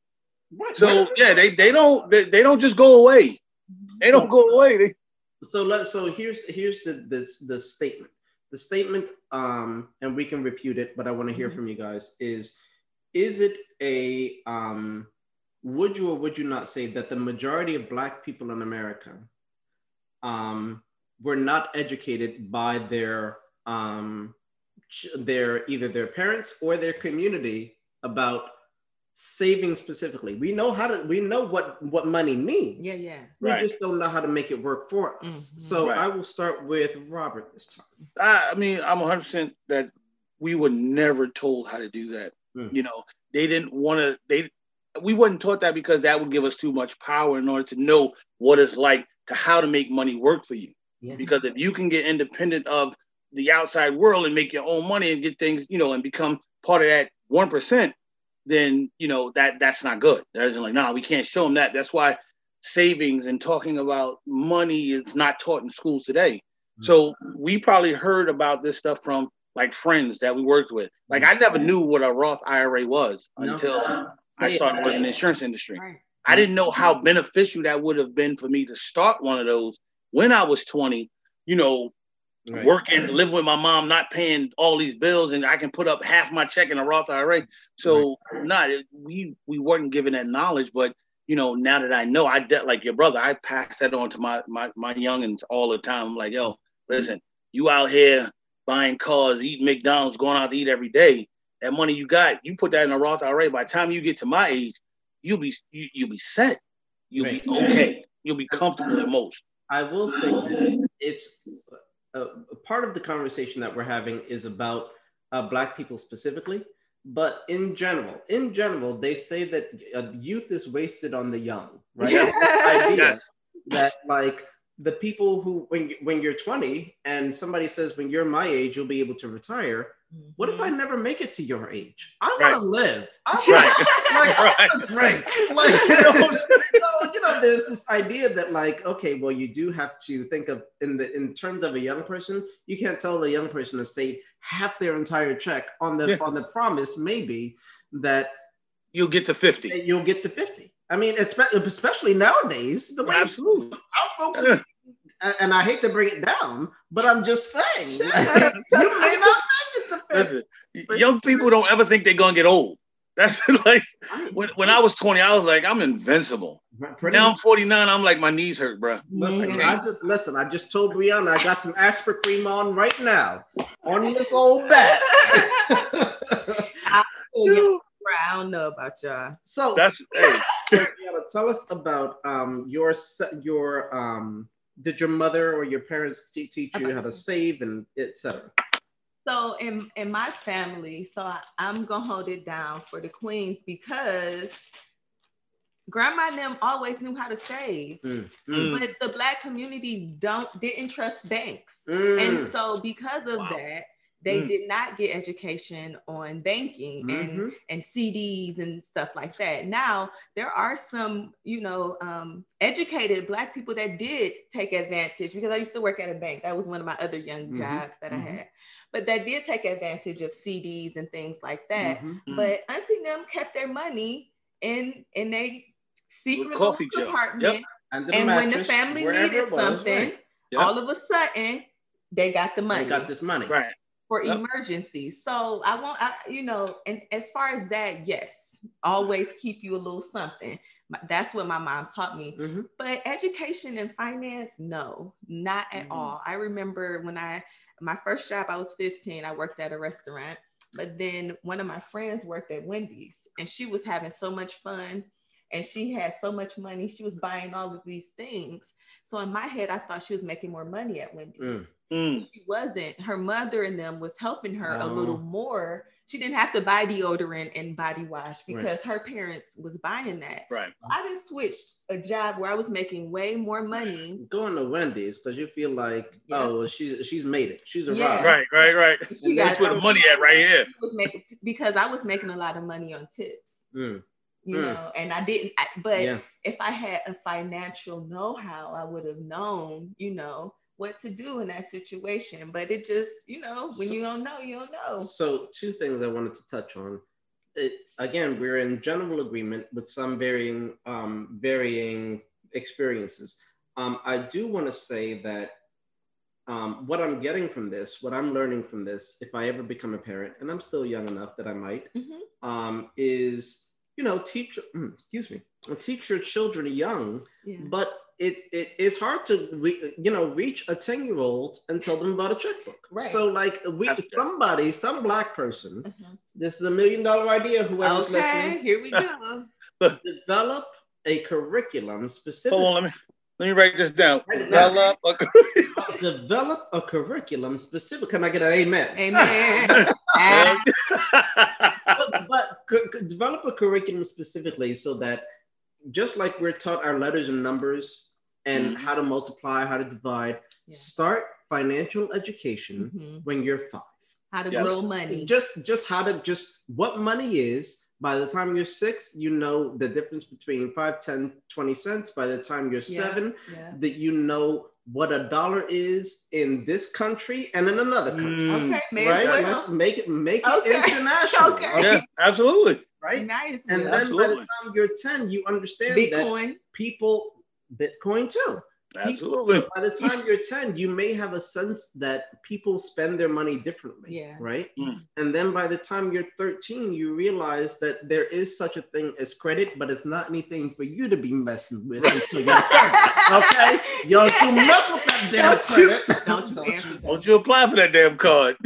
[SPEAKER 1] What-
[SPEAKER 3] So
[SPEAKER 1] what-
[SPEAKER 3] yeah, they they don't they, they don't just go away. They don't go away. They
[SPEAKER 1] so let so here's here's the this the statement the statement um and we can refute it but i want to hear
[SPEAKER 2] Mhm.
[SPEAKER 1] from you guys is is it a um would you or would you not say that the majority of black people in america um were not educated by their um their either their parents or their community about saving specifically we know how to we know what what money means
[SPEAKER 2] yeah, yeah.
[SPEAKER 1] we
[SPEAKER 3] Right.
[SPEAKER 1] just don't know how to make it work for us.
[SPEAKER 2] Mhm.
[SPEAKER 1] So
[SPEAKER 3] Right.
[SPEAKER 1] I will start with Robert this time.
[SPEAKER 3] I, I mean, I'm 100 percent that we were never told how to do that.
[SPEAKER 1] Hmm.
[SPEAKER 3] You know, they didn't want to. They we wasn't taught that because that would give us too much power in order to know what it's like to how to make money work for you.
[SPEAKER 1] Yeah.
[SPEAKER 3] Because if you can get independent of the outside world and make your own money and get things, you know, and become part of that one percent, then you know that that's not good. There's like, nah, we can't show them that. That's why savings and talking about money is not taught in schools today. Mm. So we probably heard about this stuff from like friends that we worked with. Like I never mm. knew what a Roth IRA was
[SPEAKER 1] No.
[SPEAKER 3] until I started working in the insurance industry.
[SPEAKER 2] Right.
[SPEAKER 3] I didn't know how beneficial that would have been for me to start one of those when I was 20, you know,
[SPEAKER 1] Right.
[SPEAKER 3] working, living with my mom, not paying all these bills, and I can put up half my check in a Roth IRA. So not we we weren't given that knowledge, but you know, now that I know, I de- like your brother, I pass that on to my my my youngins all the time. I'm like, yo, listen, you out here buying cars, eating McDonald's, going out to eat every day. That money you got, you put that in a Roth IRA. By the time you get to my age, you'll be you, you'll be set. You'll be okay. You'll be comfortable at most.
[SPEAKER 1] I will say that it's uh, a part of the conversation that we're having is about uh, Black people specifically, but in general, in general, they say that uh, youth is wasted on the young, right?
[SPEAKER 2] Yeah.
[SPEAKER 1] This idea
[SPEAKER 3] Yes.
[SPEAKER 1] that like the people who when you- when you're 20 and somebody says when you're my age you'll be able to retire. What if I mm-hmm. never make it to your age? I want to live. I
[SPEAKER 3] Right.
[SPEAKER 1] like
[SPEAKER 3] Right.
[SPEAKER 1] want to drink. Like
[SPEAKER 3] You know what I'm saying?
[SPEAKER 1] no, you know, there's this idea that like, okay, well, you do have to think of in the in terms of a young person, you can't tell the young person to save half their entire check on the
[SPEAKER 3] Yeah.
[SPEAKER 1] on the promise maybe that
[SPEAKER 3] You'll get to 50.
[SPEAKER 1] you'll get to 50. I mean, especially nowadays, the way
[SPEAKER 3] Absolutely.
[SPEAKER 1] our folks
[SPEAKER 3] Yeah.
[SPEAKER 1] And, and I hate to bring it down, but I'm just saying you may not make it to 50.
[SPEAKER 3] Listen, young people don't ever think they're gonna get old. That's like when, when I was 20, I was like, I'm invincible.
[SPEAKER 1] Pretty
[SPEAKER 3] Now I'm 49, I'm like, my knees hurt, bro.
[SPEAKER 1] Listen,
[SPEAKER 3] Okay.
[SPEAKER 1] I just listen. I just told Brianna I got some aspirin cream on right now on this old back.
[SPEAKER 2] Yeah, I don't know about y'all.
[SPEAKER 1] so,
[SPEAKER 3] That's hey,
[SPEAKER 1] so Brianna, tell us about um your your um. Did your mother or your parents te- teach you how to save and etc.
[SPEAKER 2] So in in my family, so I, I'm gonna hold it down for the queens because grandma and them always knew how to save.
[SPEAKER 1] Mm,
[SPEAKER 3] Mm.
[SPEAKER 2] But the black community don't didn't trust banks.
[SPEAKER 1] mm,
[SPEAKER 2] And so because of
[SPEAKER 3] Wow.
[SPEAKER 2] that, they
[SPEAKER 3] Mm.
[SPEAKER 2] did not get education on banking and
[SPEAKER 1] mhm.
[SPEAKER 2] and CDs and stuff like that. Now there are some, you know, um, educated Black people that did take advantage because I used to work at a bank. That was one of my other young
[SPEAKER 1] Mhm,
[SPEAKER 2] jobs that
[SPEAKER 1] mhm.
[SPEAKER 2] I had, but that did take advantage of CDs and things like that.
[SPEAKER 1] Mhm.
[SPEAKER 3] Mm.
[SPEAKER 2] But Auntie and them kept their money in in a secret
[SPEAKER 3] Little
[SPEAKER 2] little
[SPEAKER 3] coffee jar.
[SPEAKER 2] compartment.
[SPEAKER 1] Under the
[SPEAKER 2] And when the family needed
[SPEAKER 1] it was,
[SPEAKER 2] something,
[SPEAKER 1] right.
[SPEAKER 3] Yep.
[SPEAKER 2] all of a sudden they got the money
[SPEAKER 1] They got this money.
[SPEAKER 3] right.
[SPEAKER 2] For
[SPEAKER 3] Yep.
[SPEAKER 2] emergencies. So I want, I, you know, and as far as that, yes, always keep you a little something. That's what my mom taught me.
[SPEAKER 1] Mhm.
[SPEAKER 2] But education and finance, no, not at
[SPEAKER 1] Mhm.
[SPEAKER 2] all. I remember when I my first job, I was 15. I worked at a restaurant, but then one of my friends worked at Wendy's, and she was having so much fun. and she had so much money. She was buying all of these things. So in my head, I thought she was making more money at Wendy's.
[SPEAKER 1] Mm.
[SPEAKER 3] Mm.
[SPEAKER 2] She wasn't. Her mother and them was helping her a
[SPEAKER 1] Oh.
[SPEAKER 2] little more. She didn't have to buy deodorant and body wash
[SPEAKER 1] Right.
[SPEAKER 2] because her parents was buying that.
[SPEAKER 3] Right.
[SPEAKER 2] I just switched a job where I was making way more money.
[SPEAKER 1] Going to Wendy's because you feel like,
[SPEAKER 2] Yeah.
[SPEAKER 1] oh, well, she's she's made it. She's
[SPEAKER 2] Yeah.
[SPEAKER 3] Right. Right. Right.
[SPEAKER 2] She
[SPEAKER 3] That's
[SPEAKER 2] got
[SPEAKER 3] where the money at right here.
[SPEAKER 2] was making because I was making a lot of money on tips,
[SPEAKER 1] Mm,
[SPEAKER 2] you
[SPEAKER 1] Mm.
[SPEAKER 2] know, and I didn't. I, but
[SPEAKER 1] yeah.
[SPEAKER 2] if I had a financial know-how, I would have known, you know, what to do in that situation. But it just, you know, when
[SPEAKER 1] So-
[SPEAKER 2] you don't know, you don't know.
[SPEAKER 1] So two things I wanted to touch on. It, again, we're in general agreement with some varying um, varying experiences. Um, I do want to say that um, what I'm getting from this, what I'm learning from this, if I ever become a parent, and I'm still young enough that I might,
[SPEAKER 2] Mhm.
[SPEAKER 1] um, is you know teach excuse me teach your children young
[SPEAKER 2] Yeah.
[SPEAKER 1] but it, it it's hard to re, you know reach a 10 year old and tell them about a checkbook
[SPEAKER 2] Right.
[SPEAKER 1] so like we
[SPEAKER 3] That's-
[SPEAKER 1] somebody some black person
[SPEAKER 2] Uh-huh.
[SPEAKER 1] this is a million dollar idea whoever's
[SPEAKER 2] Okay,
[SPEAKER 1] listening
[SPEAKER 2] here we go.
[SPEAKER 1] develop a curriculum specific
[SPEAKER 3] Hold on. Let me let me write this down.
[SPEAKER 1] Write it down.
[SPEAKER 3] Develop a-
[SPEAKER 1] develop a curriculum specific can i get an amen
[SPEAKER 2] Amen.
[SPEAKER 1] But, but cu- cu- develop a curriculum specifically so that just like we're taught our letters and numbers and
[SPEAKER 2] Mhm.
[SPEAKER 1] how to multiply, how to divide,
[SPEAKER 2] Yeah.
[SPEAKER 1] start financial education
[SPEAKER 2] mhm.
[SPEAKER 1] when you're five.
[SPEAKER 2] How to
[SPEAKER 3] Yes.
[SPEAKER 2] grow money.
[SPEAKER 1] Just just how to just what money is. By the time you're six, you know the difference between five, 10, 20 cents. By the time you're
[SPEAKER 2] Yeah.
[SPEAKER 1] seven,
[SPEAKER 2] Yeah.
[SPEAKER 1] that you know what a dollar is in this country and in another country.
[SPEAKER 3] Mm,
[SPEAKER 2] Okay, may
[SPEAKER 1] Right?
[SPEAKER 2] as
[SPEAKER 1] Let's make it make it international.
[SPEAKER 2] Okay.
[SPEAKER 3] yeah, absolutely.
[SPEAKER 1] Right?
[SPEAKER 2] Nice.
[SPEAKER 1] And
[SPEAKER 2] Will.
[SPEAKER 1] then by the time you're 10, you understand that people, Bitcoin too.
[SPEAKER 3] Absolutely.
[SPEAKER 1] By the time you're 10, you may have a sense that people spend their money differently.
[SPEAKER 2] Yeah.
[SPEAKER 1] Right.
[SPEAKER 3] Mm.
[SPEAKER 1] And then by the time you're 13, you realize that there is such a thing as credit, but it's not anything for you to be messing with until you're 30. Okay? You don't you mess with that damn
[SPEAKER 2] Don't you-
[SPEAKER 1] credit.
[SPEAKER 2] don't you answer that.
[SPEAKER 3] Don't you apply for that damn card?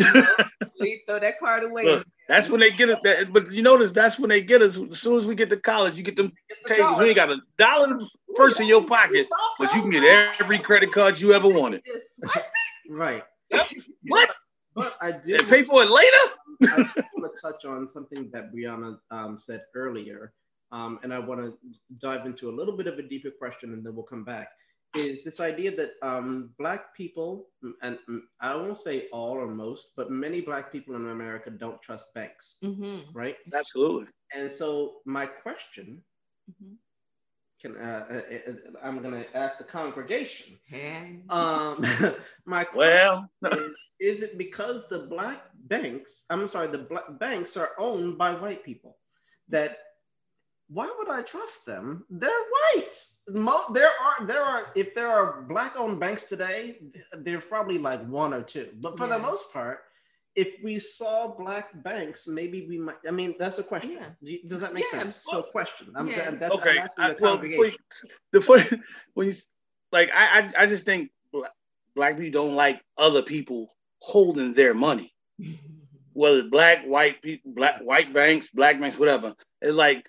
[SPEAKER 2] Please throw that card away.
[SPEAKER 3] Look, That's when they get it. That, but you notice that's when they get us. As soon as we get to college, you get them
[SPEAKER 1] Get the
[SPEAKER 3] takers. You ain't got a dollar first in your pocket, but you can get every credit card you ever wanted.
[SPEAKER 2] Just swipe
[SPEAKER 1] Right.
[SPEAKER 3] What?
[SPEAKER 1] But I do
[SPEAKER 3] And pay for it later.
[SPEAKER 1] I want to touch on something that Brianna um, said earlier, um, and I want to dive into a little bit of a deeper question, and then we'll come back. Is this idea that um, Black people, and mm, I won't say all or most, but many Black people in America don't trust banks,
[SPEAKER 2] Mhm.
[SPEAKER 1] right?
[SPEAKER 3] Absolutely.
[SPEAKER 1] And so my question,
[SPEAKER 2] Mhm.
[SPEAKER 1] Can uh, uh, uh, I'm going to ask the congregation. Um, my question
[SPEAKER 3] Well,
[SPEAKER 1] is, is it because the black banks, I'm sorry, the black banks are owned by white people that why would I trust them? They're white. Mo- there are there are if there are black owned banks today, there's probably like one or two. But for the most part, if we saw black banks, maybe we might. I mean, that's a question.
[SPEAKER 2] Yeah.
[SPEAKER 1] Does that make
[SPEAKER 2] Yeah,
[SPEAKER 1] sense? So, question. I'm,
[SPEAKER 2] Yes.
[SPEAKER 1] that's,
[SPEAKER 3] okay.
[SPEAKER 1] I'm asking
[SPEAKER 3] I,
[SPEAKER 1] the
[SPEAKER 3] well,
[SPEAKER 1] congregation.
[SPEAKER 3] the funny when you like, I, I I just think black, black people don't like other people holding their money. whether it's black, white people, black, white banks, black banks, whatever. It's like,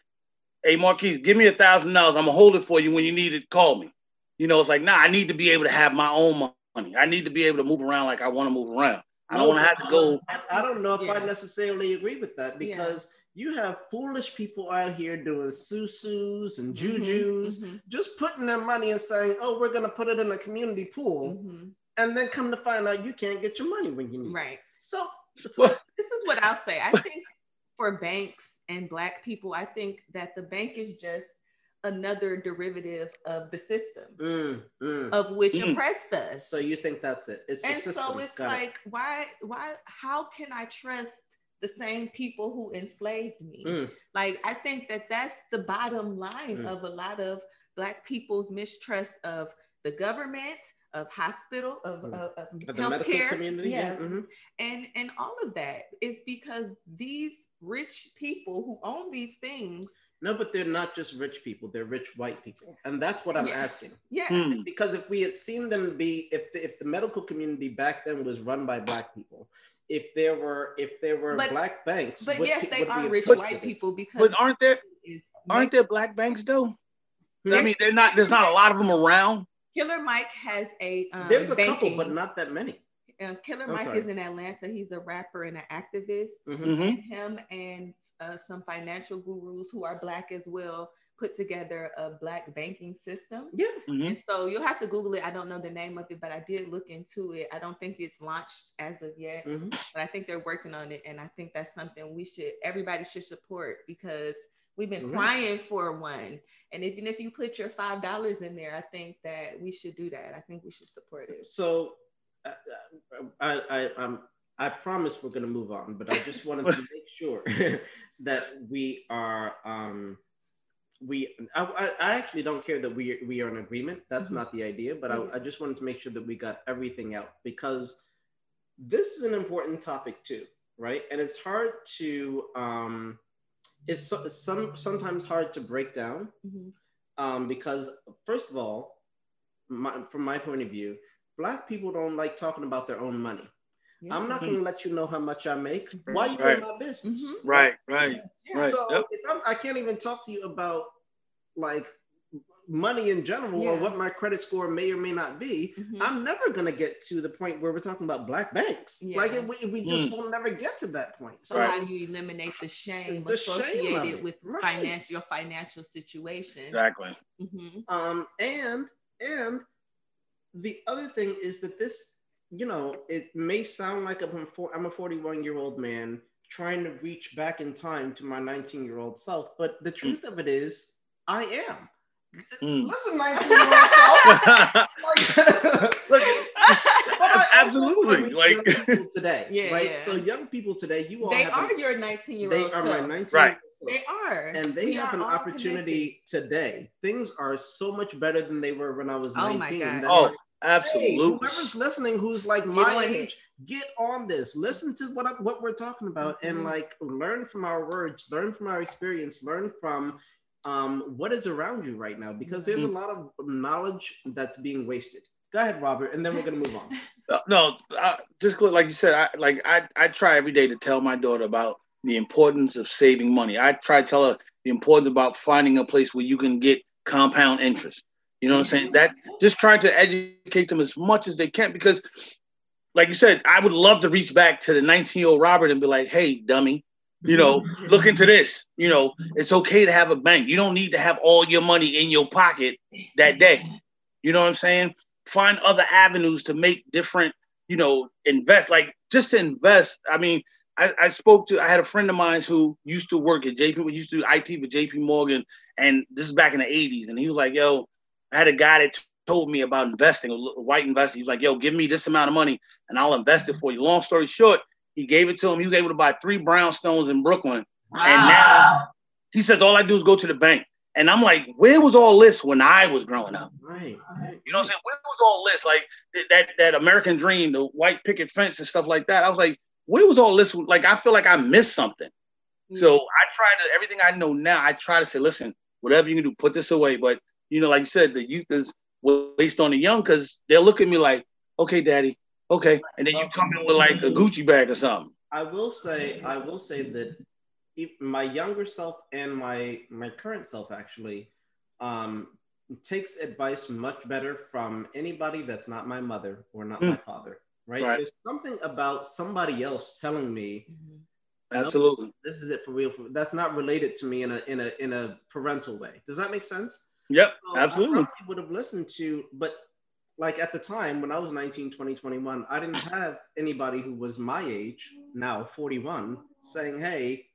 [SPEAKER 3] hey, Marquise, give me a thousand dollars. I'm gonna hold it for you when you need it. Call me. You know, it's like, nah, I need to be able to have my own money. I need to be able to move around like I want to move around. I don't want to have to go.
[SPEAKER 1] I, I don't know if I necessarily agree with that
[SPEAKER 2] Yeah.
[SPEAKER 1] because you have foolish people out here doing susus and
[SPEAKER 2] Mhm,
[SPEAKER 1] jujus,
[SPEAKER 2] mhm,
[SPEAKER 1] just putting their money and saying, "Oh, we're gonna put it in a community pool,"
[SPEAKER 2] mhm.
[SPEAKER 1] and then come to find out you can't get your money when you need. it.
[SPEAKER 2] Right.
[SPEAKER 1] So, so
[SPEAKER 3] Well,
[SPEAKER 2] This is what I'll say. I think for banks and black people, I think that the bank is just another derivative of the system
[SPEAKER 1] mm, mm.
[SPEAKER 2] of which
[SPEAKER 3] Mm.
[SPEAKER 2] oppressed us.
[SPEAKER 1] so you think that's it? It's the
[SPEAKER 2] and
[SPEAKER 1] system.
[SPEAKER 2] so it's
[SPEAKER 1] Got it.
[SPEAKER 2] like, why, why, how can I trust the same people who enslaved me?
[SPEAKER 1] Mm.
[SPEAKER 2] Like, I think that that's the bottom line
[SPEAKER 1] Mm.
[SPEAKER 2] of a lot of black people's mistrust of the government, of hospital, of,
[SPEAKER 1] Mm.
[SPEAKER 2] of, of
[SPEAKER 1] But the medical
[SPEAKER 2] healthcare,
[SPEAKER 1] community, yeah.
[SPEAKER 2] yeah,
[SPEAKER 1] mhm.
[SPEAKER 2] and and all of that is because these rich people who own these things,
[SPEAKER 1] No, but they're not just rich people; they're rich white people, and that's what I'm
[SPEAKER 2] Yeah.
[SPEAKER 1] asking.
[SPEAKER 2] yeah,
[SPEAKER 3] Hmm.
[SPEAKER 1] because if we had seen them be if the, if the medical community back then was run by black people if there were if there were
[SPEAKER 2] But-
[SPEAKER 1] black banks
[SPEAKER 2] but yes,
[SPEAKER 1] pe-
[SPEAKER 2] they are rich white
[SPEAKER 1] it?
[SPEAKER 2] people because
[SPEAKER 3] But aren't there aren't there black banks though? I mean, they're not. There's not a lot of them around.
[SPEAKER 2] Killer Mike has a um,
[SPEAKER 1] There's a
[SPEAKER 2] banking.
[SPEAKER 1] couple, but not that many.
[SPEAKER 2] Uh, Killer
[SPEAKER 1] I'm
[SPEAKER 2] Mike
[SPEAKER 1] sorry.
[SPEAKER 2] is in Atlanta. He's a rapper and an activist.
[SPEAKER 1] Mhm.
[SPEAKER 3] Mhm.
[SPEAKER 2] And him and uh, some financial gurus who are black as well put together a black banking system.
[SPEAKER 1] Yeah.
[SPEAKER 3] Mhm.
[SPEAKER 2] And so you'll have to Google it. I don't know the name of it, but I did look into it. I don't think it's launched as of yet,
[SPEAKER 1] Mhm.
[SPEAKER 2] but I think they're working on it. And I think that's something we should, everybody should support because we've been
[SPEAKER 1] Mhm.
[SPEAKER 2] crying for one. And even if you put your $5 in there, I think that we should do that. I think we should support it.
[SPEAKER 1] So, I, I, um, I promise we're going to move on, but I just wanted to make sure that we are, um, we, I, I actually don't care that we we are in agreement. That's
[SPEAKER 2] Mhm.
[SPEAKER 1] not the idea, but
[SPEAKER 2] Mhm.
[SPEAKER 1] I, I just wanted to make sure that we got everything out because this is an important topic too, right? And it's hard to, um, it's, so, some sometimes hard to break down
[SPEAKER 2] Mhm.
[SPEAKER 1] um, because first of all, my, from my point of view, black people don't like talking about their own money.
[SPEAKER 2] Yeah.
[SPEAKER 1] I'm not going to let you know how much I make. Why are you
[SPEAKER 3] Right.
[SPEAKER 1] in my business?
[SPEAKER 2] Mhm.
[SPEAKER 3] Right, right.
[SPEAKER 2] Yeah.
[SPEAKER 3] Right.
[SPEAKER 1] So
[SPEAKER 3] Yep.
[SPEAKER 1] if I'm, I can't even talk to you about like money in general or what my credit score may or may not be.
[SPEAKER 2] Mhm.
[SPEAKER 1] I'm never going to get to the point where we're talking about black banks.
[SPEAKER 2] Yeah.
[SPEAKER 1] Like we, we just
[SPEAKER 3] Mm.
[SPEAKER 1] will never get to that point.
[SPEAKER 2] So
[SPEAKER 1] So
[SPEAKER 3] Right.
[SPEAKER 2] how do you eliminate the shame
[SPEAKER 1] The shame
[SPEAKER 2] associated
[SPEAKER 1] it.
[SPEAKER 2] with
[SPEAKER 1] Right.
[SPEAKER 2] finance your financial situation?
[SPEAKER 3] Exactly.
[SPEAKER 2] Mhm.
[SPEAKER 1] um and and the other thing is that this you know it may sound like i'm a, I'm a 41 year old man trying to reach back in time to my 19 year old self but the truth of it is i am
[SPEAKER 3] Mm.
[SPEAKER 1] listen 19 year old self like,
[SPEAKER 3] Look,
[SPEAKER 1] but
[SPEAKER 3] Absolutely, like-
[SPEAKER 1] today
[SPEAKER 2] Yeah,
[SPEAKER 1] right
[SPEAKER 2] yeah.
[SPEAKER 1] so young people today you all
[SPEAKER 2] they
[SPEAKER 1] have
[SPEAKER 2] are
[SPEAKER 1] an-
[SPEAKER 2] your 19 year old
[SPEAKER 1] they
[SPEAKER 2] old
[SPEAKER 1] are my 19
[SPEAKER 3] Right.
[SPEAKER 1] year old self
[SPEAKER 2] They are.
[SPEAKER 1] and they
[SPEAKER 2] We
[SPEAKER 1] have an
[SPEAKER 2] all
[SPEAKER 1] opportunity today. Things are so much better than they were when I was 19 Oh
[SPEAKER 2] my God.
[SPEAKER 1] that,
[SPEAKER 3] oh,
[SPEAKER 1] like, hey,
[SPEAKER 3] absolutely.
[SPEAKER 1] whoever's listening who's like
[SPEAKER 2] Get
[SPEAKER 1] my age, get on this. Listen to what I- what we're talking about and
[SPEAKER 2] Mhm.
[SPEAKER 1] like learn from our words, learn from our experience, learn from um, what is around you right now because there's a lot of knowledge that's being wasted. Go ahead, Robert, and then we're gonna move on.
[SPEAKER 3] Uh, no, I, just like you said, I like I, I try every day to tell my daughter about the importance of saving money. I try to tell her the importance about finding a place where you can get compound interest. You know what I'm saying? That just trying to educate them as much as they can because, like you said, I would love to reach back to the 19 year old Robert and be like, "Hey, dummy, you know, look into this. You know, it's okay to have a bank. You don't need to have all your money in your pocket that day. You know what I'm saying? Find other avenues to make different, you know, invest. Like just to invest. I mean, I, I spoke to I had a friend of mine who used to work at JP, used to do IT for JP Morgan, and this is back in the 80s. And he was like, yo, I had a guy that told me about investing, a white investor. He was like, yo, give me this amount of money and I'll invest it for you. Long story short, he gave it to him. He was able to buy three brownstones in Brooklyn. And now he says, all I do is go to the bank. And I'm like, where was all this when I was growing up?
[SPEAKER 1] Right. right.
[SPEAKER 3] You know what I'm saying? Where was all this? Like that that American dream, the white picket fence and stuff like that. I was like, where was all this? Like I feel like I missed something. So hmm. I try to everything I know now. I try to say, listen, whatever you can do, put this away. But you know, like you said, the youth is waste on the young because they'll look at me like, okay, daddy, okay, and then you come in with like a Gucci bag or something.
[SPEAKER 1] I will say, I will say that my younger self and my my current self actually um, takes advice much better from anybody that's not my mother or not my father. Right?
[SPEAKER 3] Right.
[SPEAKER 1] There's something about somebody else telling me
[SPEAKER 2] Mhm.
[SPEAKER 3] Absolutely.
[SPEAKER 1] this is it for real. That's not related to me in a in a in a parental way. Does that make sense?
[SPEAKER 3] Yep.
[SPEAKER 1] So I
[SPEAKER 3] Absolutely.
[SPEAKER 1] probably would have listened to, but like at the time when I was 19, 20, 21, I didn't have anybody who was my age, now 41, saying, hey,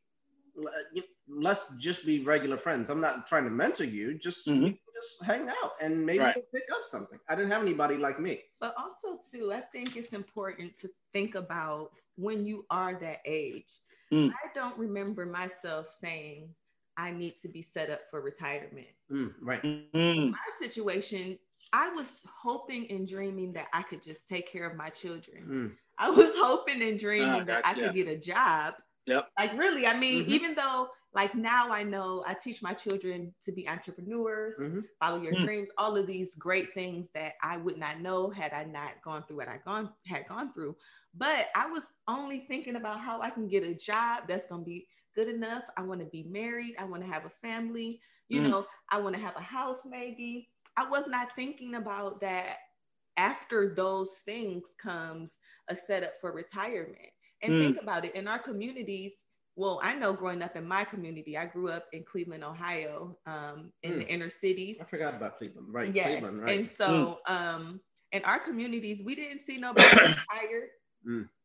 [SPEAKER 1] let's just be regular friends. I'm not trying to mentor you, just, we
[SPEAKER 3] Mhm.
[SPEAKER 1] can just hang out and maybe
[SPEAKER 3] Right.
[SPEAKER 1] pick up something. I didn't have anybody like me.
[SPEAKER 2] But also, too, I think it's important to think about when you are that age.
[SPEAKER 3] Mm.
[SPEAKER 2] I don't remember myself saying I need to be set up for retirement.
[SPEAKER 1] Mm, right.
[SPEAKER 3] Mhm.
[SPEAKER 2] My situation, I was hoping and dreaming that I could just take care of my children.
[SPEAKER 1] Mm,
[SPEAKER 2] I was hoping and dreaming
[SPEAKER 3] Ah,
[SPEAKER 2] that
[SPEAKER 3] got-
[SPEAKER 2] I could get a job.
[SPEAKER 3] Yep.
[SPEAKER 2] Like really, I mean,
[SPEAKER 1] Mhm.
[SPEAKER 2] even though like now I know I teach my children to be entrepreneurs,
[SPEAKER 1] mhm.
[SPEAKER 2] follow your
[SPEAKER 3] Mm.
[SPEAKER 2] dreams, all of these great things that I would not know had I not gone through what I gone had gone through. But I was only thinking about how I can get a job that's gonna be good enough. I want to be married. I want to have a family. You
[SPEAKER 1] Mm.
[SPEAKER 2] know, I want to have a house maybe. I was not thinking about that after those things comes a setup for retirement. And
[SPEAKER 3] Mm.
[SPEAKER 2] think about it in our communities. Well, I know growing up in my community, I grew up in Cleveland, Ohio, um, in the inner cities.
[SPEAKER 1] I forgot about Cleveland. Right.
[SPEAKER 2] Yes.
[SPEAKER 1] Cleveland, right.
[SPEAKER 2] And so um in our communities, we didn't see nobody retired.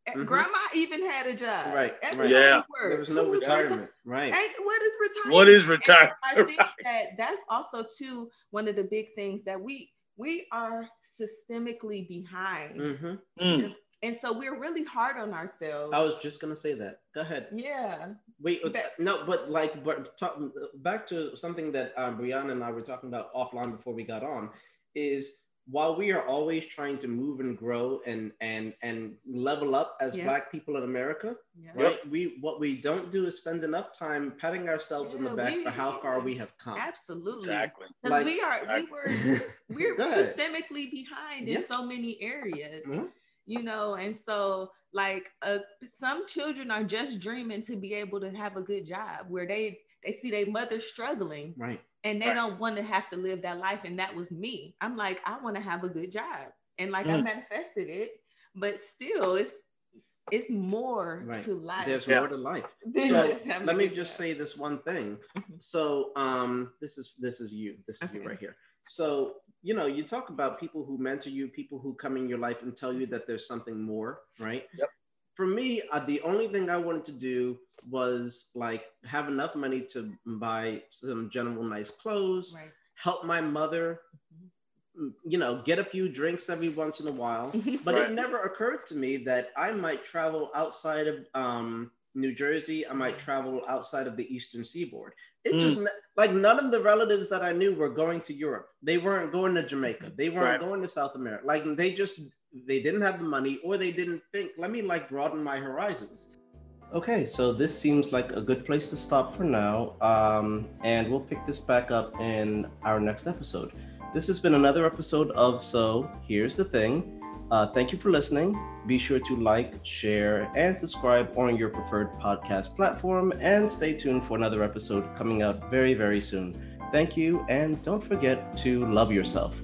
[SPEAKER 1] Mm.
[SPEAKER 2] And
[SPEAKER 1] Mhm.
[SPEAKER 2] Grandma even had a job.
[SPEAKER 1] Right, right.
[SPEAKER 2] Everybody
[SPEAKER 3] Yeah.
[SPEAKER 2] worked.
[SPEAKER 1] there was no
[SPEAKER 2] Who's
[SPEAKER 1] retirement. Right.
[SPEAKER 2] And what is retirement?
[SPEAKER 3] What is
[SPEAKER 2] And
[SPEAKER 3] retirement?
[SPEAKER 2] I think that that's also too one of the big things that we we are systemically behind,
[SPEAKER 1] hmm
[SPEAKER 3] Mm.
[SPEAKER 2] and so we're really hard on ourselves.
[SPEAKER 1] I was just gonna say that. Go ahead.
[SPEAKER 2] yeah,
[SPEAKER 1] Wait, uh,
[SPEAKER 2] But-
[SPEAKER 1] no, but like, but talk, back to something that um, Brianna and I were talking about offline before we got on, is while we are always trying to move and grow and and and level up as
[SPEAKER 2] Yeah.
[SPEAKER 1] Black people in America,
[SPEAKER 2] yeah.
[SPEAKER 1] right? We what we don't do is spend enough time patting ourselves on the back
[SPEAKER 2] we-
[SPEAKER 1] for how far we have come.
[SPEAKER 2] Absolutely.
[SPEAKER 3] Exactly.
[SPEAKER 2] Because
[SPEAKER 1] Like-
[SPEAKER 2] we are we were we're systemically behind
[SPEAKER 1] Yeah.
[SPEAKER 2] in so many areas
[SPEAKER 1] Mhm.
[SPEAKER 2] you know and so like uh, some children are just dreaming to be able to have a good job where they they see their mother struggling
[SPEAKER 1] Right.
[SPEAKER 2] And they
[SPEAKER 3] Right.
[SPEAKER 2] don't want to have to live that life and that was me i'm like i want to have a good job and like i
[SPEAKER 3] Mm.
[SPEAKER 2] manifested it but still it's it's more
[SPEAKER 1] Right.
[SPEAKER 2] to life
[SPEAKER 1] There's
[SPEAKER 3] Yeah.
[SPEAKER 1] more to life. So
[SPEAKER 2] just having a
[SPEAKER 1] let me just
[SPEAKER 2] job.
[SPEAKER 1] say this one thing.
[SPEAKER 2] Mhm.
[SPEAKER 1] So um, this is this is you. This is you right here. So you know, you talk about people who mentor you, people who come in your life and tell you that there's something more, right?
[SPEAKER 3] Yep.
[SPEAKER 1] For me, uh, the only thing I wanted to do was like have enough money to buy some general nice clothes,
[SPEAKER 2] right
[SPEAKER 1] help my mother, mm, you know, get a few drinks every once in a while. But
[SPEAKER 3] Right.
[SPEAKER 1] it never occurred to me that I might travel outside of um, New Jersey. I might travel outside of the Eastern Seaboard. It
[SPEAKER 3] Mm.
[SPEAKER 1] just like none of the relatives that I knew were going to Europe. They weren't going to Jamaica. They weren't
[SPEAKER 3] Right.
[SPEAKER 1] going to South America. Like they just they didn't have the money or they didn't think. Let me like broaden my horizons. Okay, so this seems like a good place to stop for now, um, and we'll pick this back up in our next episode. This has been another episode of So Here's the Thing. Uh, thank you for listening. Be sure to like, share, and subscribe on your preferred podcast platform, and stay tuned for another episode coming out very, very soon. Thank you, and don't forget to love yourself.